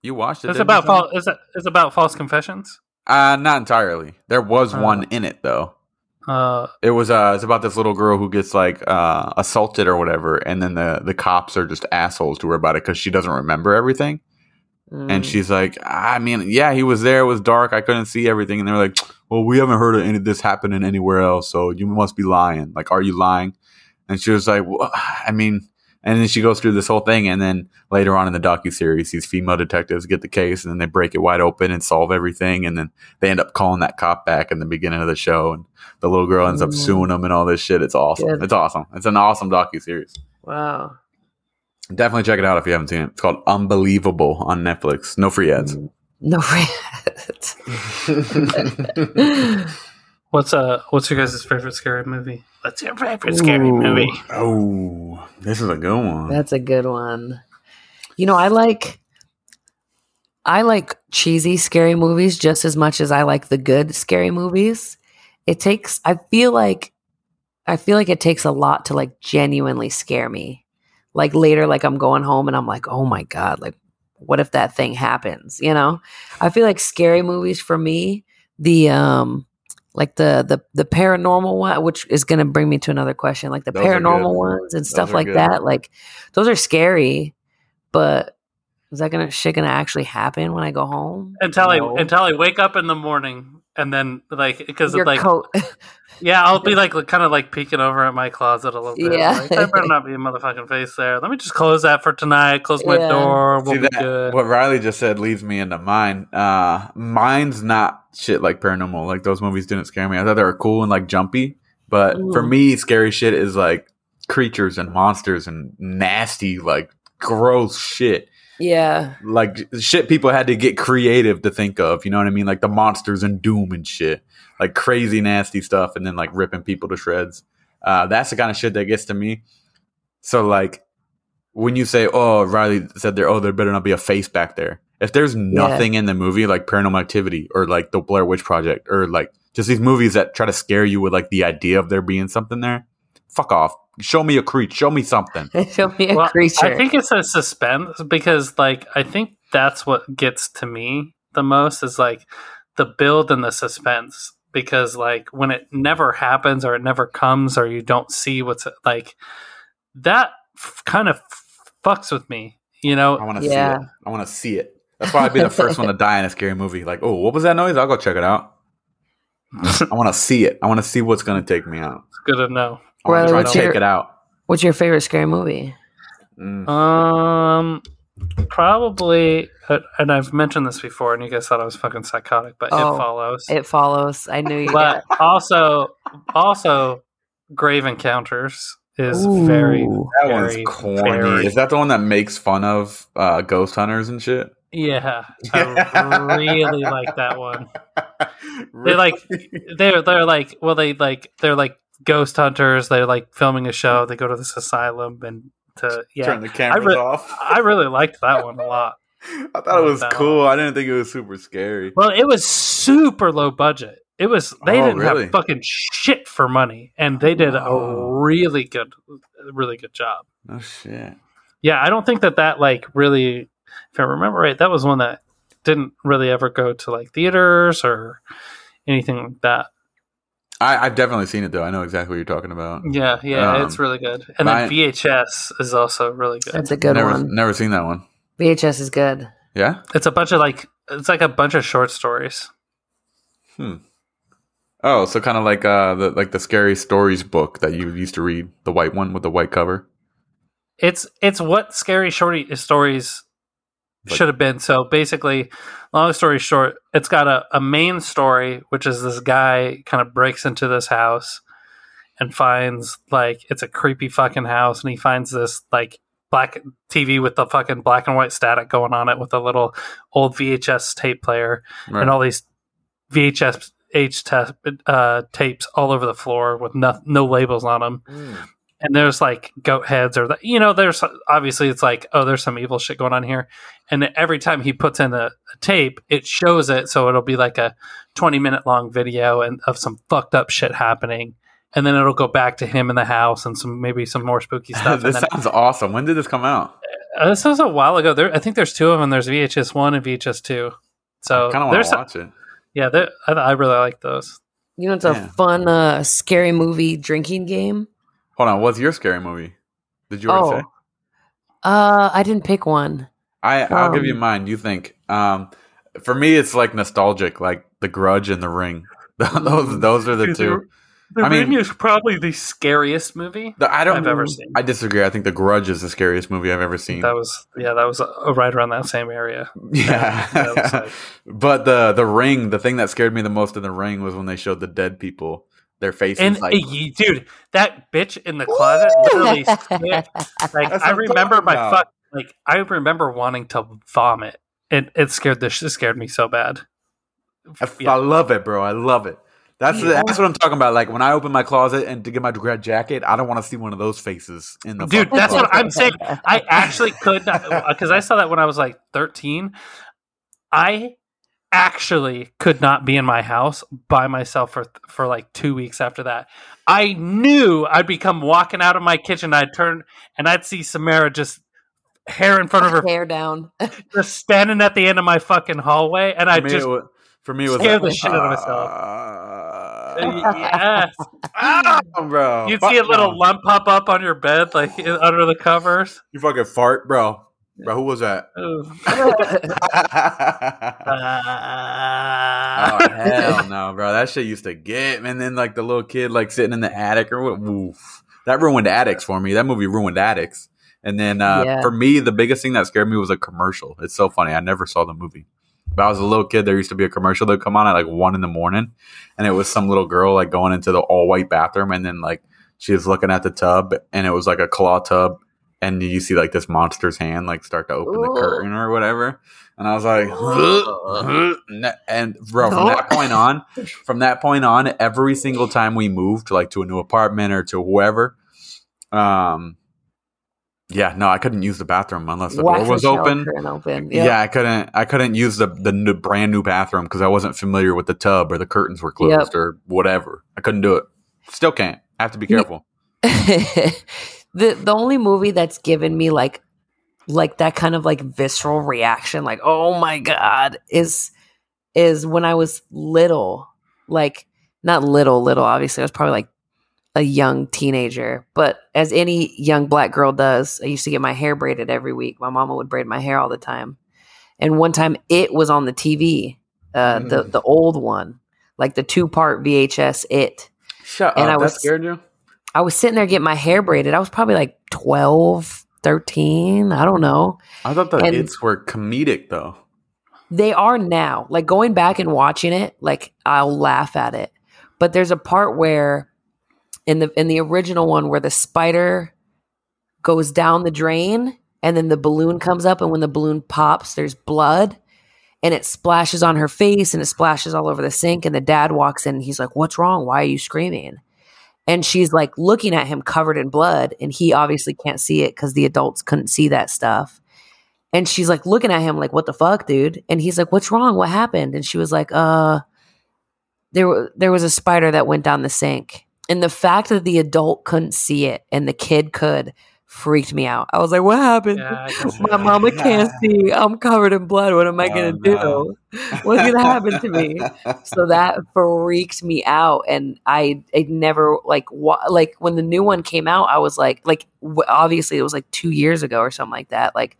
You watched it? It's about false. Is it? Is about false confessions? Uh, not entirely. There was Uh. one in it though. Uh, It was uh, it's about this little girl who gets like uh assaulted or whatever, and then the the cops are just assholes to her about it because she doesn't remember everything, mm, and she's like, I mean, yeah, he was there. It was dark. I couldn't see everything, and they're like, well, we haven't heard of any of this happening anywhere else, so you must be lying. Like, are you lying? And she was like, well, (sighs) I mean. And then she goes through this whole thing, and then later on in the docu series, these female detectives get the case, and then they break it wide open and solve everything, and then they end up calling that cop back in the beginning of the show, and the little girl ends up Mm. suing them and all this shit. It's awesome. Good. It's awesome. It's an awesome docu series. wow. Definitely check it out if you haven't seen it. It's called Unbelievable on Netflix. No free ads. No (laughs) (laughs) what's uh, what's your guys' favorite scary movie? What's your favorite scary Ooh. movie? oh, this is a good one. That's a good one. You know, I like I like cheesy scary movies just as much as I like the good scary movies. It takes I feel like I feel like it takes a lot to like genuinely scare me. Like later like I'm going home and I'm like, "Oh my god, like what if that thing happens?" You know? I feel like scary movies for me, the um like the the the paranormal one, which is going to bring me to another question, like the Those paranormal ones and Those stuff like good. that. Like those are scary, but is that gonna shit gonna actually happen when I go home? Until No. I until I wake up in the morning and then like because Your like coat. (laughs) yeah I'll be like kind of like peeking over at my closet a little bit. Yeah. Like, there better not be a motherfucking face there. Let me just close that for tonight. Close my Yeah. door. We'll See be that? good. What Riley just said leads me into mine. Uh, mine's not shit like paranormal. Like those movies didn't scare me. I thought they were cool and like jumpy. But for Mm. me, scary shit is like creatures and monsters and nasty, like gross shit. yeah. Like shit people had to get creative to think of. You know what I mean? Like the monsters and Doom and shit. Like crazy nasty stuff, and then like ripping people to shreds. Uh, that's the kind of shit that gets to me. So like when you say, "Oh, Riley said there, oh, there better not be a face back there." If there's nothing in the movie like Paranormal Activity or like the Blair Witch Project or like just these movies that try to scare you with like the idea of there being something there, fuck off. Show me a creature. Show me something. (laughs) Show me a Well, creature. I think it's a suspense because, like, I think that's what gets to me the most is like the build and the suspense. Because, like, when it never happens or it never comes or you don't see what's like, that f- kind of fucks with me, you know. I want to Yeah. see it. I want to see it. That's why I'd be the first one to (laughs) die in a scary movie. Like, oh, what was that noise? I'll go check it out. I want to see it. I want to see what's going to take me out. It's good to know. I want to try what's to your- take it out. What's your favorite scary movie? Mm. Um, probably, uh, and I've mentioned this before, and you guys thought I was fucking psychotic, but Oh, it follows. It follows. I knew you. but (laughs) also also grave encounters is Ooh. very That one's very, corny. very- Is that the one that makes fun of uh, ghost hunters and shit? yeah (laughs) i really like that one they like they're they're like well they like they're like ghost hunters they're like filming a show they go to this asylum and to yeah. Turn the cameras re- off. I really liked that one a lot. (laughs) I thought it uh, was that cool. I didn't think it was super scary. Well, it was super low budget. It was they Oh, didn't really? have fucking shit for money, and they did a Oh. really good, really good job. Oh shit. Yeah, I don't think that that like really, if I remember right, that was one that didn't really ever go to like theaters or anything like that. I, I've definitely seen it though. I know exactly what you're talking about. Yeah, yeah, Um, it's really good. And my- then VHS is also really good. That's a good never, one. never seen that one. VHS is good. Yeah. It's a bunch of like it's like a bunch of short stories. Hmm. Oh, so kind of like uh, the like the scary stories book that you used to read, the white one with the white cover. It's it's what scary shorty stories Like- should have been. So basically, long story short, it's got a, a main story, which is this guy kind of breaks into this house and finds like it's a creepy fucking house, and he finds this like black TV with the fucking black and white static going on it with a little old VHS tape player Right. and all these VHS H ta- uh, tapes all over the floor with no, no labels on them and there's like goat heads or the, you know there's obviously it's like oh there's some evil shit going on here and every time he puts in a, a tape it shows it so it'll be like a 20 minute long video and of some fucked up shit happening and then it'll go back to him in the house and some maybe some more spooky (laughs) stuff and this then, sounds awesome. When did this come out? uh, this was a while ago there i think there's two of them there's vhs 1 and vhs 2 so I kind of want there's to watch it. yeah I, I really like those You know, it's a Yeah. fun, uh, scary movie drinking game. Hold on. What's your scary movie? Did you already Oh, say? uh, I didn't pick one. I I'll give you um, mine. You think? Um, for me, it's like nostalgic, like The Grudge and The Ring. (laughs) those those are the two. the I mean- Ring is probably the scariest movie The- I don't. I've ever seen. I disagree. I think The Grudge is the scariest movie I've ever seen. That was yeah, that was uh, right around that same area. Yeah. That like- (laughs) but the the ring, the thing that scared me the most in the ring was when they showed the dead people, their faces. and like, y- dude, that bitch in the closet literally (laughs) scared, like I remember my about. fuck like I remember wanting to vomit. It it scared the shit scared me so bad. I, I love it, bro. I love it. That's Yeah. that's what I'm talking about. Like when I open my closet and to get my grad jacket, I don't want to see one of those faces in the Dude, fucking that's what. I'm saying. I actually could not because I saw that when I was like 13. I actually could not be in my house by myself for for like two weeks after that. I knew I'd become walking out of my kitchen. I'd turn and I'd see Samara just hair in front of her, Hair down. (laughs) just standing at the end of my fucking hallway, and I just it for me, it was scare like, the shit out of myself. uh, yes. ah, bro. You'd Fuck see a little no. lump pop up on your bed, like under the covers. You fucking fart, bro. Bro, who was that? (laughs) (laughs) Oh hell no, bro! That shit used to get me. And then like the little kid like sitting in the attic or what? Oof. That ruined addicts for me. That movie ruined addicts. And then uh, Yeah. for me, the biggest thing that scared me was a commercial. It's so funny. I never saw the movie. But I was a little kid. There used to be a commercial that would come on at like one in the morning, and it was some little girl like going into the all white bathroom, and then like she was looking at the tub, and it was like a claw tub, and you see like this monster's hand like start to open the curtain or whatever. And I was like, and bro, from that (laughs) point on, from that point on, every single time we moved like to a new apartment or to whoever, um, yeah, no, I couldn't use the bathroom unless the Wax door was open. open. Yeah. I couldn't. I couldn't use the the new, brand new bathroom because I wasn't familiar with the tub or the curtains were closed Yep. or whatever. I couldn't do it. Still can't. I have to be careful. (laughs) the the only movie that's given me like like that kind of like visceral reaction like oh my god is is when i was little like not little little obviously i was probably like a young teenager but as any young black girl does i used to get my hair braided every week my mama would braid my hair all the time and one time it was on the tv uh the Mm. the old one like the two part vhs it Shut And up. I that was- scared you. I was sitting there getting my hair braided. I was probably like 12, 13. I don't know. I thought the and- hits were comedic though. They are now. Like going back and watching it, like I'll laugh at it. But there's a part where in the in the original one where the spider goes down the drain and then the balloon comes up and when the balloon pops, there's blood and it splashes on her face and it splashes all over the sink and the dad walks in and he's like, "What's wrong? Why are you screaming?" And she's like looking at him covered in blood and he obviously can't see it because the adults couldn't see that stuff. And she's like looking at him like what the fuck dude? And he's like what's wrong? What happened? And she was like uh there, there was a spider that went down the sink. And the fact that the adult couldn't see it and the kid could freaked me out. I was like what happened? Yeah, I (laughs) can see my mama can't (laughs) see. I'm covered in blood. What am i Oh, gonna no. do (laughs) what's gonna happen to me? So that freaked me out and i i never like wa- like when the new one came out i was like like w- obviously it was like two years ago or something like that. Like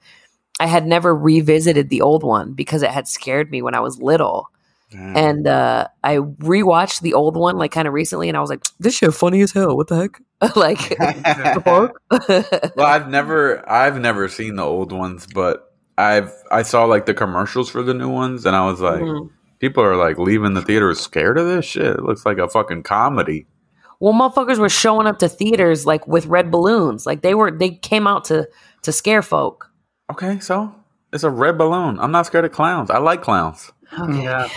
i had never revisited the old one because it had scared me when i was little Damn. and uh i rewatched the old one like kind of recently and i was like this shit funny as hell what the heck (laughs) like (laughs) the (laughs) well, I've never, I've never seen the old ones, but I've, I saw like the commercials for the new ones, and I was like, Mhm. people are like leaving the theater scared of this shit. It looks like a fucking comedy. Well, motherfuckers were showing up to theaters like with red balloons. Like they were, they came out to to scare folk. Okay, so it's a red balloon. I'm not scared of clowns. I like clowns. Okay. Yeah.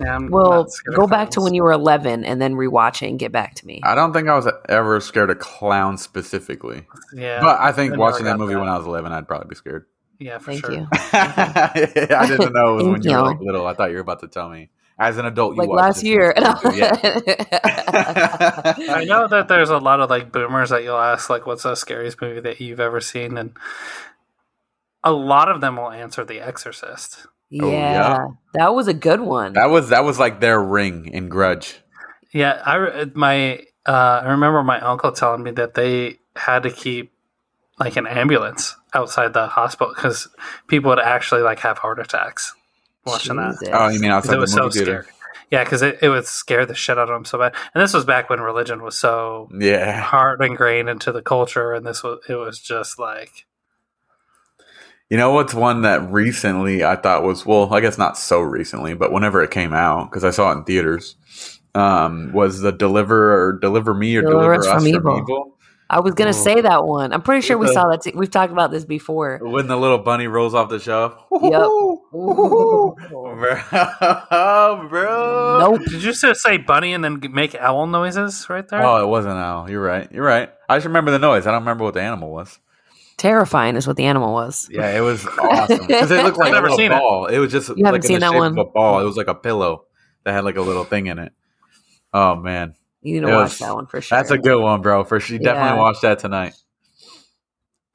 Yeah, I'm Well, not scared of go back to when you were 11 and then rewatch it and get back to me. I don't think I was ever scared of clowns specifically, Yeah, but I think watching that movie that. when I was 11, I'd probably be scared. yeah, for Thank sure. you. (laughs) I didn't (laughs) know it was when you were like little. I thought you were about to tell me. As an adult, you Like watched last this year. and. (laughs) I know that there's a lot of like boomers that you'll ask like, "What's the scariest movie that you've ever seen?" and a lot of them will answer The Exorcist. Yeah, Oh, yeah. that was a good one. that was that was like their ring in Grudge. Yeah, I my uh, I remember my uncle telling me that they had to keep like an ambulance outside the hospital because people would actually like have heart attacks watching that. Oh, you mean outside it was the so movie theater? scary. Yeah, because it, it would scare the shit out of them so bad. And this was back when religion was so Yeah. hard ingrained into the culture, and this was it was just like You know what's one that recently I thought was well, I guess not so recently, but whenever it came out because I saw it in theaters, um, was the Deliver or Deliver Me or Deliver Deliver Us Us from from Evil. Evil. I was gonna Ooh. say that one. I'm pretty sure we saw that. T- We've talked about this before. When the little bunny rolls off the shelf. (laughs) Yep. bro, (laughs) bro. Nope. Did you just say bunny and then make owl noises right there? Oh, it wasn't owl. You're right. You're right. I just remember the noise. I don't remember what the animal was. Terrifying is what the animal was. Yeah, it was awesome because it looked like I've a never seen it. ball. It. was just You haven't like in seen the that shape one? of a ball. It was like a pillow that had like a little thing in it. Oh man, You need to It watch was- that one for sure. that's a good one, bro. For sure, definitely Yeah. watch that tonight.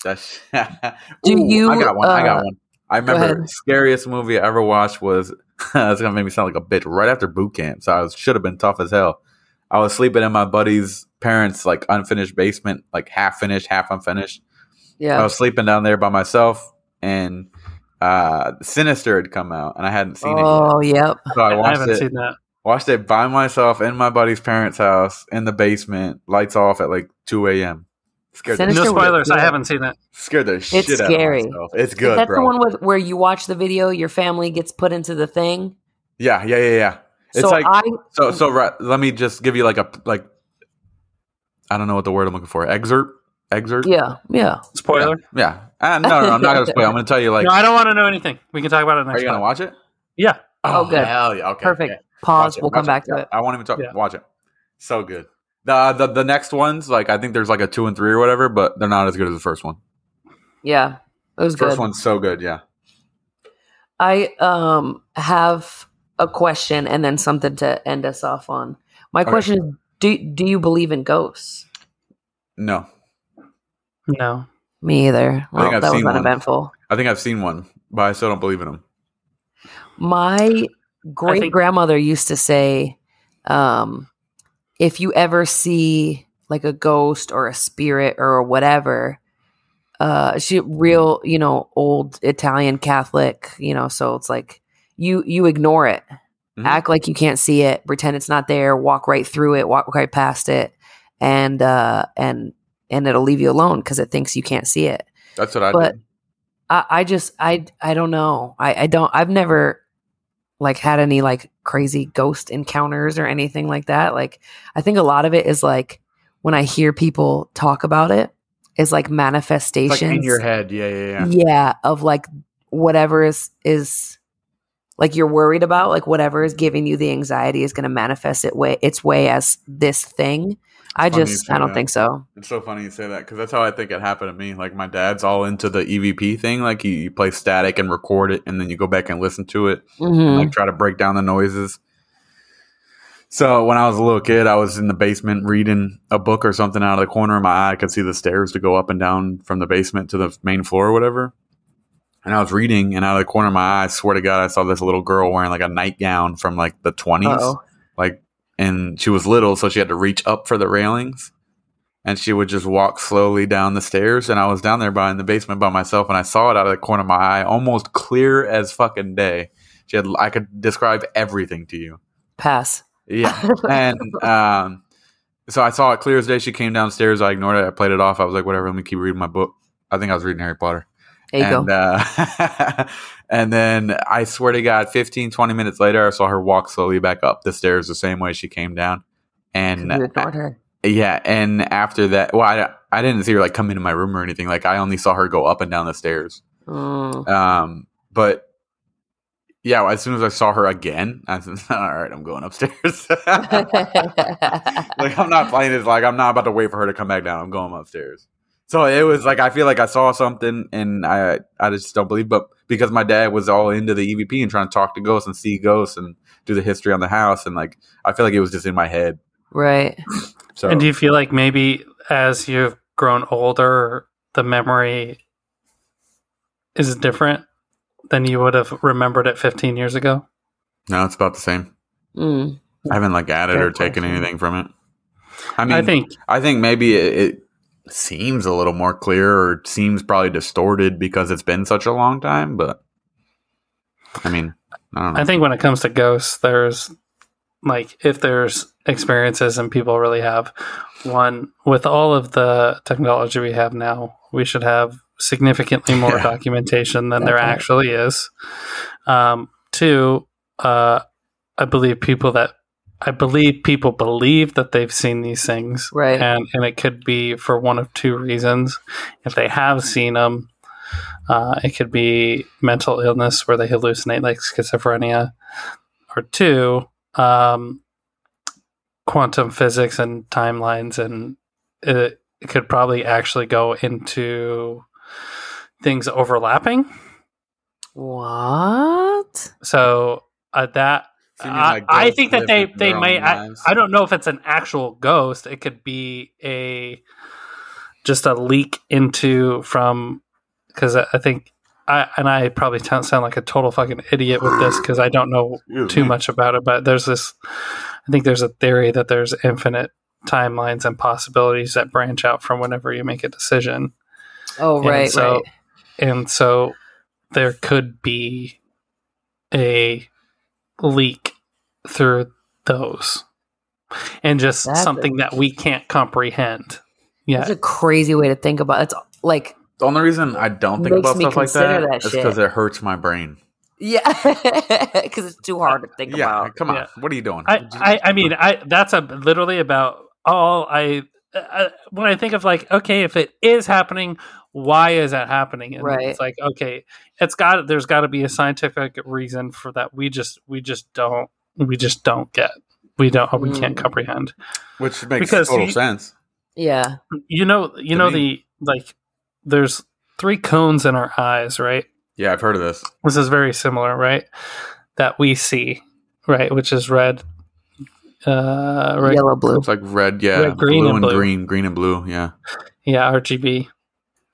That's. (laughs) Do Ooh, you, I got one. I got uh, one. I remember ahead. scariest movie I ever watched was. (laughs) That's gonna make me sound like a bitch. Right after boot camp, so I should have been tough as hell. I was sleeping in my buddy's parents' like unfinished basement, like half finished, half unfinished. I was sleeping down there by myself, and uh, Sinister had come out, and I hadn't seen it. Oh, yep. Yet. So I I watched haven't it. seen that. Watched it by myself in my buddy's parents' house in the basement, lights off at like two a.m. Scared the, Sinister No was spoilers. I haven't seen it. scared the shit out scary. of myself. It's good, That's bro. the one with where you watch the video, your family gets put into the thing. yeah, yeah, yeah, yeah. It's so like I so. So right, let me just give you like a like. I don't know what the word I'm looking for. Excerpt. Excerpt. yeah, yeah. Spoiler. Yeah. Uh, no, no, I'm not gonna (laughs) spoil. I'm gonna tell you like. no, I don't want to know anything. We can talk about it next. are you gonna time. watch it? Yeah. Oh, good. Hell yeah. Okay. Perfect. okay. Pause. Watch we'll come watch back Yeah, to it. I won't even talk. Yeah. Watch it. So good. The, the the next ones, like I think there's like a two and three or whatever, but they're not as good as the first one. Yeah. It was First good. one's so good. Yeah. I um have a question and then something to end us off on. My Okay. question is do do you believe in ghosts? No, No. Me either. Well, I've that was seen one. uneventful. I think I've seen one, but I still don't believe in them. My great think- grandmother used to say, um, if you ever see like a ghost or a spirit or whatever, uh, she real, you know, old Italian Catholic, you know, so it's like you you ignore it, Mhm. act like you can't see it, pretend it's not there, walk right through it, walk right past it, and uh, and and it'll leave you alone because it thinks you can't see it. That's what I But- did. I, I just I I don't know. I, I don't I've never like had any like crazy ghost encounters or anything like that. Like I think a lot of it is like when I hear people talk about it, is like manifestations. like in your head. Yeah, yeah, yeah. yeah, of like whatever is is like you're worried about, like whatever is giving you the anxiety is going to manifest it way its way as this thing. I just I don't that. think so. It's so funny you say that because that's how I think it happened to me. Like my dad's all into the EVP thing. Like you, you play static and record it, and then you go back and listen to it, and, hmm like try to break down the noises. So when I was a little kid, I was in the basement reading a book or something out of the corner of my eye. I could see the stairs to go up and down from the basement to the main floor or whatever. And I was reading, and out of the corner of my eye, I swear to God, I saw this little girl wearing like a nightgown from like the 20s Oh, like and she was little so she had to reach up for the railings. And she would just walk slowly down the stairs. And i was down there by in the basement by myself and i saw it out of the corner of my eye almost clear as fucking day. She had i could describe everything to you. Pass. yeah. And (laughs) um so i saw it clear as day. She came downstairs. I ignored it. I played it off. I was like whatever. Let me keep reading my book. I think i was reading harry potter. There you and, go. Uh, (laughs) and then I swear to God, 15, 20 minutes later, I saw her walk slowly back up the stairs the same way she came down. And ignored her. yeah, and after that, well, I, I didn't see her like come into my room or anything. Like I only saw her go up and down the stairs. Mm. Um, but yeah, as soon as I saw her again, I said, (laughs) "All right, I'm going upstairs." (laughs) (laughs) like I'm not playing it. Like I'm not about to wait for her to come back down. I'm going upstairs. So it was like I feel like I saw something, and I I just don't believe. But because my dad was all into the EVP and trying to talk to ghosts and see ghosts and do the history on the house, and like I feel like it was just in my head. right. (laughs) So And do you feel like maybe as you've grown older, the memory is different than you would have remembered it 15 years ago? no, it's about the same. Mm. I haven't like added Fair or taken question. anything from it. I mean, I think I think maybe it, it seems a little more clear or seems probably distorted because it's been such a long time. But I mean, I don't know. I think when it comes to ghosts, there's like if there's experiences and people really have one with all of the technology we have now, we should have significantly more (laughs) Yeah. documentation than there actually is. Um, two, uh, I believe people that I believe people believe that they've seen these things, Right. And and it could be for one of two reasons. If they have seen them, uh, it could be mental illness where they hallucinate, like schizophrenia, or two, um, quantum physics and timelines, and it, it could probably actually go into things overlapping. What? So uh, that So you mean, I, like, I think that they they own may. I. I don't know if it's an actual ghost. It could be a just a leak into from because I I think I and I probably t- sound like a total fucking idiot with this because I don't know Excuse too me. much about it. But there's this. I think there's a theory that there's infinite timelines and possibilities that branch out from whenever you make a decision Oh, And right, so- right. and so there could be a leak through those and just That's a- something that we can't comprehend yeah That's a crazy way to think about. It's like The only reason I don't think about stuff like that that is because it hurts my brain. yeah, (laughs) because it's too hard to think Yeah, about. come on. Yeah. What are you doing? I, I i mean i that's a literally about all i uh, when i think of like okay if it is happening why is that happening and Right. it's like okay it's got there's got to be a scientific reason for that we just we just don't we just don't get we don't we can't Mm. comprehend Which makes because total you- sense. Yeah, you know you To know me. the like there's three cones in our eyes right Yeah, I've heard of this. this is very similar right that we see right which is red uh right yellow, blue. It's like red, yeah, Red, green, blue and and blue. green, green and blue. Yeah, yeah rgb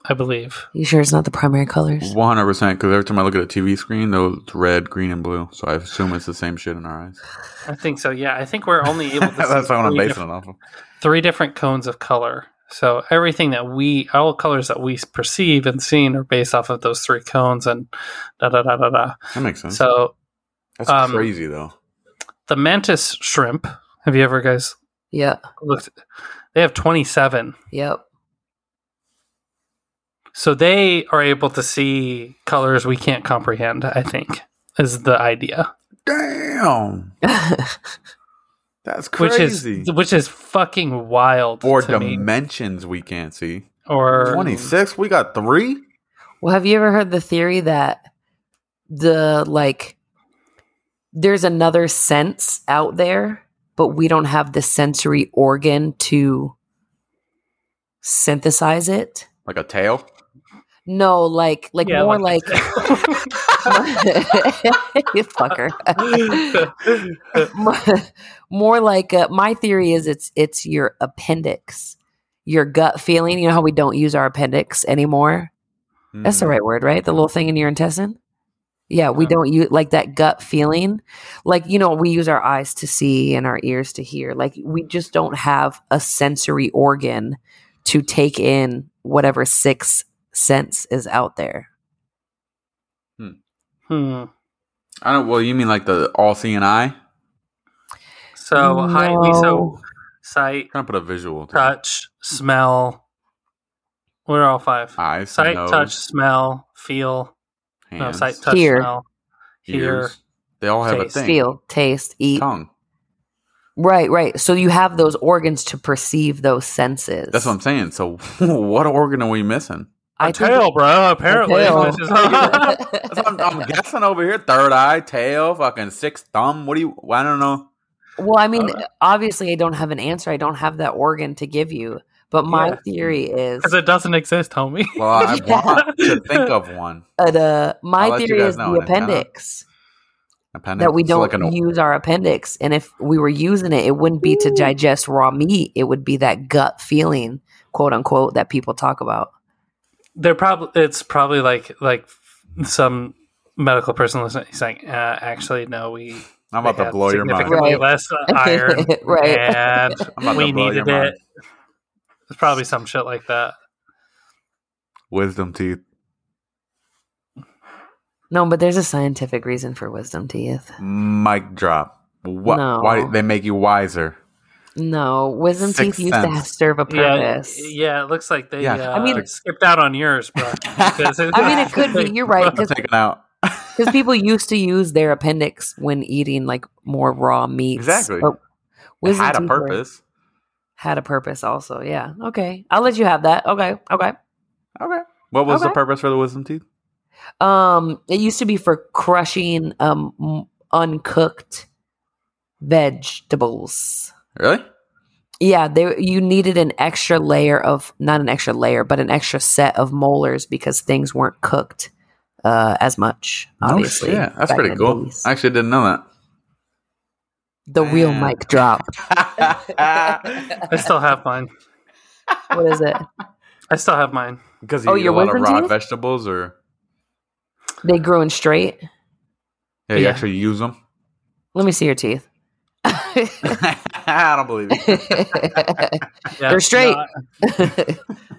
i believe You sure it's not the primary colors? one hundred percent. Because every time I look at a TV screen, those red, green, and blue. So I assume it's the same shit in our eyes. i think so yeah i think we're only (laughs) able to That's what I'm basing it off of. three different cones of color so everything that we all colors that we perceive and seen are based off of those three cones and da da da da da That makes sense. so That's um, crazy though. The mantis shrimp have you ever guys Yeah, looked they have 27 yep. So they are able to see colors we can't comprehend, I think, is the idea. Damn, (laughs) that's crazy. Which is which is fucking wild Four to me. dimensions we can't see. Or Twenty six. We got three. well, have you ever heard the theory that the like there's another sense out there but we don't have the sensory organ to synthesize it. Like a tail? No, like like Yeah, more like, (laughs) you fucker. more, (laughs) more like uh, my theory is it's it's your appendix, your gut feeling. You know how we don't use our appendix anymore. That's the Mhm. right word, right? The little thing in your intestine. Yeah, we Yeah. don't use like that gut feeling. Like, you know, we use our eyes to see and our ears to hear. Like, we just don't have a sensory organ to take in whatever sixth sense is out there. Hmm. I don't. Well, you mean like the all seeing eye? So hi, so sight, Kind of put a visual. Touch, smell. What are all five? Eyes, Sight, nose, touch, smell, feel. No, hands, sight, touch, Hear. smell, hear. ears. They all have taste. a thing. Feel, taste, eat. Tongue. Right, right. So you have those organs to perceive those senses. That's what I'm saying. So, (laughs) what organ are we missing? I A think tail, bro. Apparently, tail. Which is- (laughs) That's what I'm, I'm guessing over here. Third eye, tail, fucking sixth thumb. What do you? I don't know. Well, I mean, Uh, obviously, I don't have an answer. I don't have that organ to give you. But my Yeah. theory is because it doesn't exist, homie. Well, I Yeah. (laughs) want to think of one. uh, the, my theory is the in a appendix Appendix. that we So don't like an- use our appendix, and if we were using it, it wouldn't be to digest raw meat. It would be that gut feeling, quote unquote, that people talk about. They're probably it's probably like like some medical person listening. He's like, uh, actually, no, we I'm about to blow your mind. significantly Right. less uh, (laughs) iron, right. and I'm about to we blow your needed mind. it. It's probably some shit like that. Wisdom teeth. No, but there's a scientific reason for wisdom teeth. Mic drop. What? No. Why they make you wiser? No, wisdom Sixth teeth used to sense. serve a Yeah, purpose. yeah. It looks like they. Yeah. Uh, I mean- skipped out on yours, bro. (laughs) I mean, it could be. You're right. (laughs) Because Taken out. (laughs) because people used to use their appendix when eating like more raw meats. Exactly. But It wisdom had a teeth were- purpose. Had a purpose also. Yeah. Okay. I'll let you have that. Okay. Okay. Okay. What was the purpose for the wisdom teeth? Um, it used to be for crushing um uncooked vegetables. Really? Yeah, they you needed an extra layer of not an extra layer, but an extra set of molars because things weren't cooked uh as much. Obviously, Yeah, shit. That's pretty cool. days. I actually didn't know the real mic drop. (laughs) I still have mine. What is it? I still have mine. Because you Oh, eat a your lot of wisdom raw teeth? vegetables, or They growing straight. yeah, you Yeah. actually use them. Let me see your teeth. (laughs) I don't believe you. (laughs) Yeah, They're straight. no,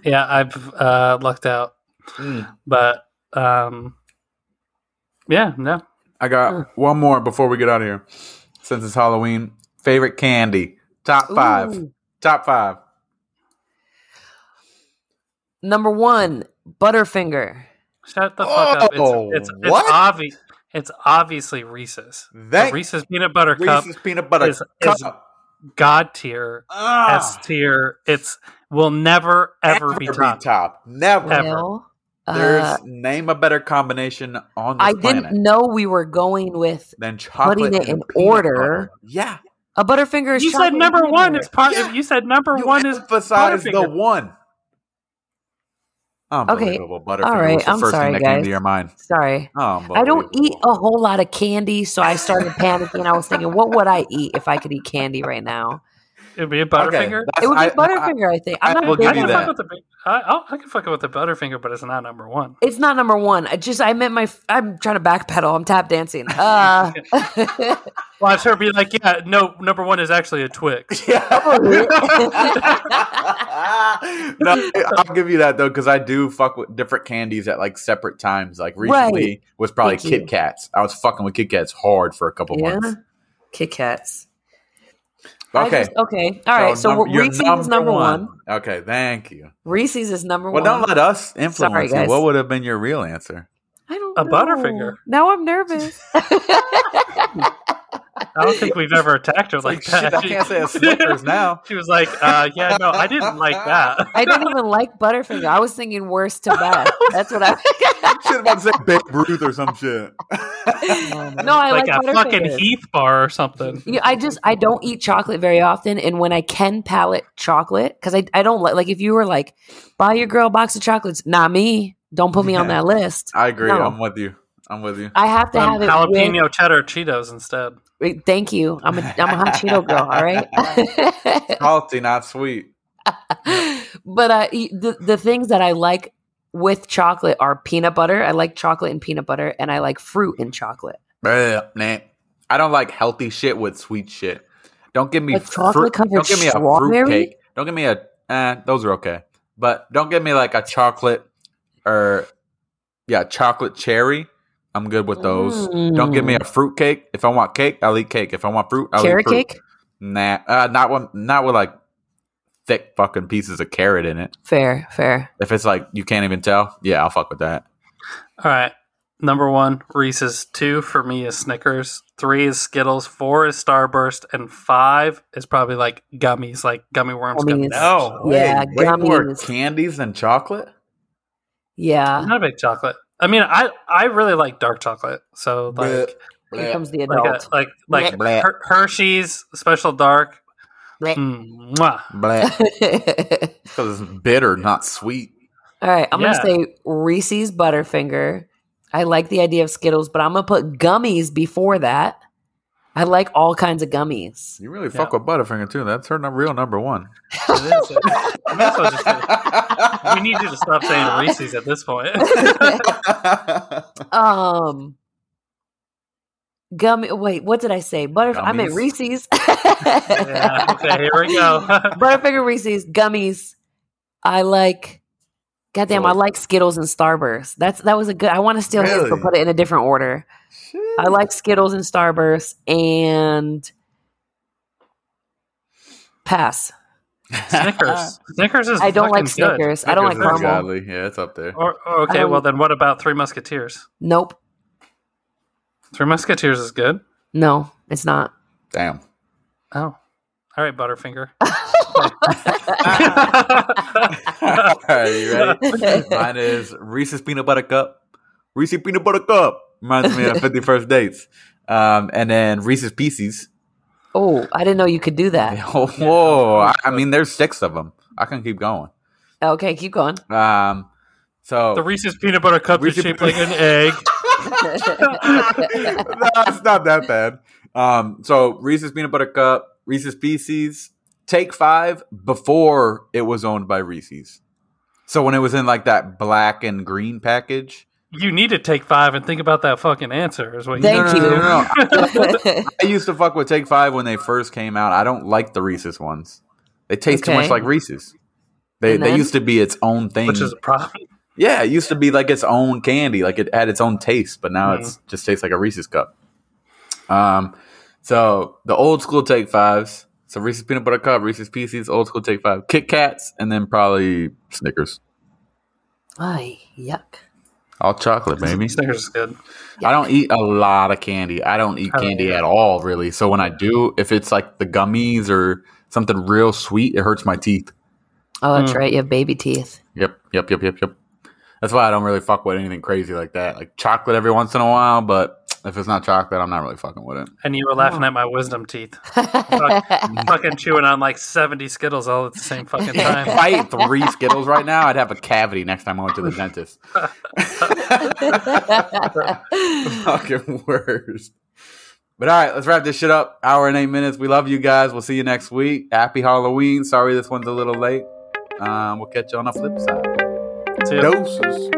yeah, I've uh, lucked out, Mm. but um, yeah, no. I got one more before we get out of here. Since it's Halloween, favorite candy, top five, Ooh. top five. Number one, Butterfinger. Shut the fuck up. Oh, It's it's, what? it's obvious. It's obviously Reese's. The That Reese's peanut butter cup, Reese's peanut butter is- cup. is god tier, Ah, S tier. It's will never ever be topped. top. Never. Ever. Well, There's uh, name a better combination on this I planet didn't know we were going with than chocolate it and in peanut order. butter. Yeah, a Butterfinger. Is You said number one butter. is part. Yeah. You said number you one is emphasize the Butterfinger. one. Unbelievable. Butterfinger All right, was the I'm first sorry, thing that came guys. to your mind. Sorry. I don't eat a whole lot of candy, so I started panicking. I was thinking, what would I eat if I could eat candy right now? It'd be a Butterfinger. that's- It would be I- I- Butterfinger, I, think. I'm I not will big I give you can fuck that. with the. big- I, I'll, can fuck with the Butterfinger, but it's not number one. It's not number one. I just I meant my. I'm trying to backpedal. I'm tap dancing. Uh, (laughs) Watch her be like, yeah, no, number one is actually a Twix. (laughs) (laughs) no, I'll give you that though, because I do fuck with different candies at like separate times. Like recently was probably Thank you. Kit Kats. I was fucking with Kit Kats hard for a couple yeah, months. Kit Kats. I Okay. just- okay. All right. So, num- you're Reese's is number one. Okay, thank you. Reese's is number Well, one. Well, don't let us influence Sorry, you. What would have been your real answer? I don't A know. Butterfinger. Now I'm nervous. (laughs) (laughs) I don't think we've ever attacked her like, Like, shit, that. I can't say a Snickers now. (laughs) She was like, uh, "Yeah, no, I didn't like that." (laughs) I didn't even like Butterfinger. I was thinking worst to best. (laughs) That's what I. Shit about to say Babe Ruth or some shit. no, I like, like, a fucking Heath bar or something. Yeah, I just I don't eat chocolate very often, and when I can palate chocolate, because I I don't like like if you were like buy your girl a box of chocolates, not me. Don't put me on that list. I agree. No. I'm with you. I'm with you. I have to Um, have it. jalapeno cheddar Cheetos instead. Thank you. I'm a I'm a hot Cheeto girl. All right. (laughs) Salty, not sweet. (laughs) but uh, the the things that I like with chocolate are peanut butter. I like chocolate and peanut butter, and I like fruit and chocolate. Bleh, nah. I don't like healthy shit with sweet shit. Don't give me Like chocolate covered Don't give me a fruit strawberry? cake. Don't give me a. Eh, those are okay, but don't give me like a chocolate or yeah, chocolate cherry. I'm good with those. Don't give me a fruit cake. If I want cake, I'll eat cake. If I want fruit, I'll carrot eat fruit. cake. Nah, uh, not one. Not with like thick fucking pieces of carrot in it. Fair, fair. If it's like you can't even tell, yeah, I'll fuck with that. All right. Number one, Reese's. Two for me is Snickers. Three is Skittles. Four is Starburst, and five is probably like gummies, like gummy worms. Gummies. Gummies. No, Yeah, way more candies than chocolate. Yeah. I'm not a big chocolate. I mean, I I really like dark chocolate. So like Bleh, Here comes the like adult. a, like like Bleh. Her- Hershey's special dark. Bleh. Mm, (laughs) Because it's bitter, not sweet. All right, I'm Yeah. gonna say Reese's Butterfinger. I like the idea of Skittles, but I'm gonna put gummies before that. I like all kinds of gummies. You really fuck with Butterfinger too. That's her real number one. (laughs) (laughs) It is. I might as well just- we need you to stop saying (laughs) Reese's at this point. (laughs) Um, gummy. Wait, what did I say? Butterf. I meant Gummies. Reese's. yeah. Okay. Here we go. (laughs) Butterfinger Reese's gummies. I like. Goddamn, I like Skittles and Starburst. That's that was a good. I want to steal his, Really? but put it in a different order. I like Skittles and Starburst and pass. Snickers. Snickers is. I don't like fucking good. Snickers. I don't like Snickers is caramel. godly. Yeah, it's up there. Or, or- okay, I well then, what about Three Musketeers? Nope. Three Musketeers is good. No, it's not. Damn. Oh, all right, Butterfinger. (laughs) All right, you ready? Mine is Reese's peanut butter cup. Reese's peanut butter cup reminds me of (laughs) Fifty First Dates. Um, and then Reese's Pieces. Oh, I didn't know you could do (laughs) that. Oh, whoa! I, I mean, there's six of them. I can keep going. Okay, keep going. Um, so the Reese's peanut butter cup Reese's is shaped like an egg. (laughs) no, it's not that bad. Um, so Reese's peanut butter cup, Reese's Pieces, Take Five before it was owned by Reese's. So when it was in like that black and green package, You need to take five and think about that fucking answer. Is what you Thank No, no, you. no, no, no. (laughs) I used to fuck with Take Five when they first came out. I don't like the Reese's ones. They taste too much like Reese's. They And they used to be its own thing. which is a problem. yeah, it used to be like its own candy, like it had its own taste, but now Mhm. it's just tastes like a Reese's cup. Um, so the old school Take Fives, so Reese's peanut butter cup, Reese's Pieces, old school Take Five, Kit Kats, and then probably Snickers. Ay, yuck. All chocolate, baby. Snickers is good. I don't eat a lot of candy. I don't eat I don't candy either. at all, really. So when I do, if it's like the gummies or something real sweet, it hurts my teeth. Oh, that's Mm. right. You have baby teeth. Yep, yep, yep, yep, yep. That's why I don't really fuck with anything crazy like that. Like chocolate every once in a while, but if it's not chocolate, I'm not really fucking with it. And you were laughing at my wisdom teeth. fucking chewing on like 70 Skittles all at the same fucking If time. I ate three Skittles right now, I'd have a cavity next time I went to the dentist. (laughs) (laughs) fucking worst. But all right, let's wrap this shit up. Hour and eight minutes. We love you guys. We'll see you next week. Happy Halloween. Sorry this one's a little late. Um, we'll catch you on the flip side. See ya. Doses.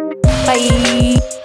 Bye.